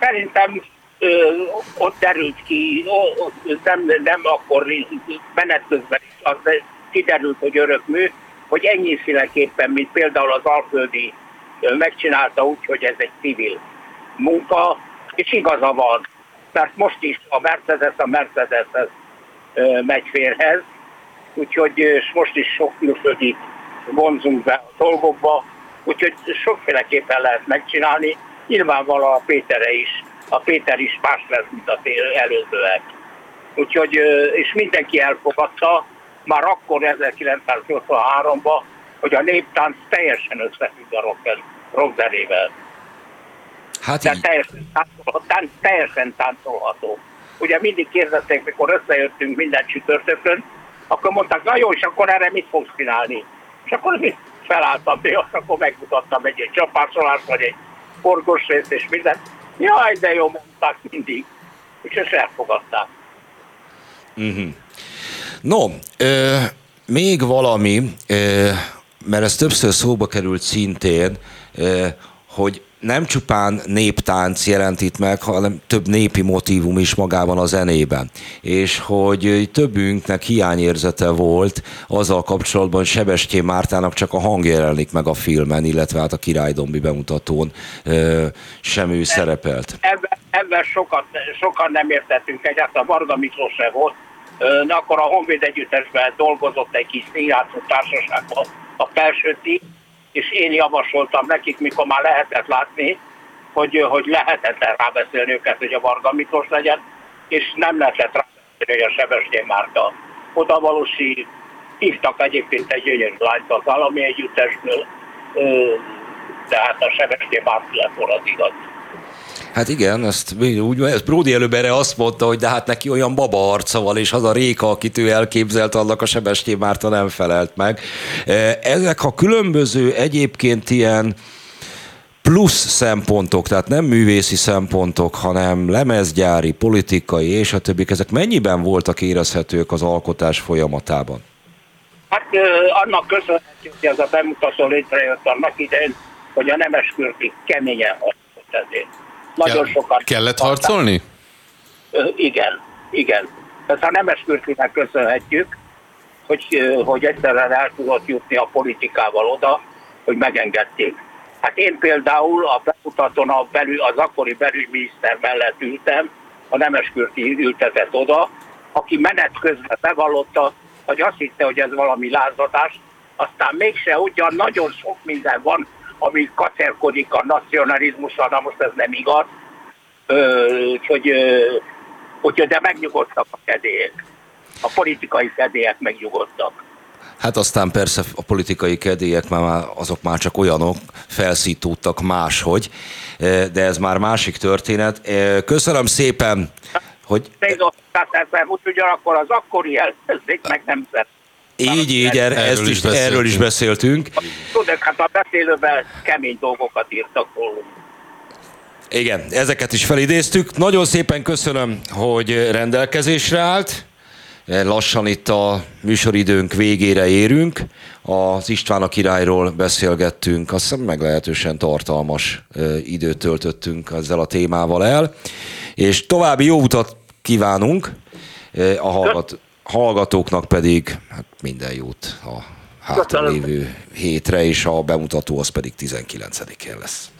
szerintem ott derült ki, nem, nem akkor menet közben is, az kiderült, hogy örökmű, hogy ennyiféleképpen, mint például az Alföldi megcsinálta úgy, hogy ez egy civil munka, és igaza van, mert most is a Mercedes a Mercedeshez megy férhez, úgyhogy és most is sok külföldi vonzunk be a dolgokba, úgyhogy sokféleképpen lehet megcsinálni. Nyilvánvalóan a Pétere is, a Péter is más lesz, mint az előzőek. Úgyhogy, és mindenki elfogadta, már akkor 1983-ban, hogy a néptánc teljesen összefügg a rock, rockzenével. Hát így. Teljesen, táncolható, teljesen táncolható. Ugye mindig kérdezték, mikor összejöttünk minden csütörtökön, akkor mondták, na jó, és akkor erre mit fogsz csinálni? És akkor mi felálltam, és akkor megmutattam egy, egy csapásolást, vagy egy forgós részt, és mindent. Jaj, de jó, mondták mindig. És ezt elfogadták. Uh-huh. No, ö, még valami, ö, mert ez többször szóba került szintén, ö, hogy nem csupán néptánc jelent itt meg, hanem több népi motívum is magában a zenében. És hogy többünknek hiányérzete volt azzal kapcsolatban, hogy Sebestyén Mártának csak a hang jelenik meg a filmen, illetve hát a Királydombi bemutatón sem ő szerepelt. Ebben, sokat, sokan nem értettünk egyet, a Varga Miklós se volt, de akkor a Honvéd Együttesben dolgozott egy kis színjátszó társaságban a Felsőti, és én javasoltam nekik, mikor már lehetett látni, hogy, hogy lehetetlen rábeszélni őket, hogy a Varga Miklós legyen, és nem lehetett rábeszélni, hogy a Sebestyén Márta. Oda valósi hívtak egyébként egy gyönyörű lányt az állami együttesből, tehát a Sebestyén Márta lett az igaz. Hát igen, ezt úgy, ezt Brody előbb erre azt mondta, hogy de hát neki olyan baba arca van, és az a réka, akit ő elképzelt, annak a Sebestyén Márta nem felelt meg. E, ezek a különböző egyébként ilyen plusz szempontok, tehát nem művészi szempontok, hanem lemezgyári, politikai és a többi, ezek mennyiben voltak érezhetők az alkotás folyamatában? Hát annak köszönhető, hogy ez a bemutató létrejött annak idején, hogy a Nemeskürti keményen harcolt ezért. Nagyon Kell, sokan. Kellett harcolni? Igen, igen. Ezt a Nemes Kürtinek köszönhetjük, hogy, hogy egyszerűen el tudott jutni a politikával oda, hogy megengedték. Hát én például a bemutatón a belül, az akkori belügyminiszter mellett ültem, a Nemes Kürti ültetett oda, aki menet közben bevallotta, hogy azt hitte, hogy ez valami lázadás, aztán mégse ugyan nagyon sok minden van, ami kacerkodik a nacionalizmussal, na most ez nem igaz, úgyhogy, úgyhogy de megnyugodtak a kedélyek. A politikai kedélyek megnyugodtak. Hát aztán persze a politikai kedélyek már azok már csak olyanok, felszítódtak máshogy, de ez már másik történet. Köszönöm szépen, hogy... Úgy ugyanakkor az akkori ellenzék meg nem szeret. Így, így, er, erről, ezt is, erről is beszéltünk. Tudod, hát a beszélőben kemény dolgokat írtak rólunk. Igen, ezeket is felidéztük. Nagyon szépen köszönöm, hogy rendelkezésre állt. Lassan itt a műsoridőnk végére érünk. Az István a királyról beszélgettünk, azt hiszem meglehetősen tartalmas időt töltöttünk ezzel a témával el. És további jó utat kívánunk a hallgat, hallgatóknak pedig hát minden jót a hátralévő hétre, és a bemutató az pedig 19-én lesz.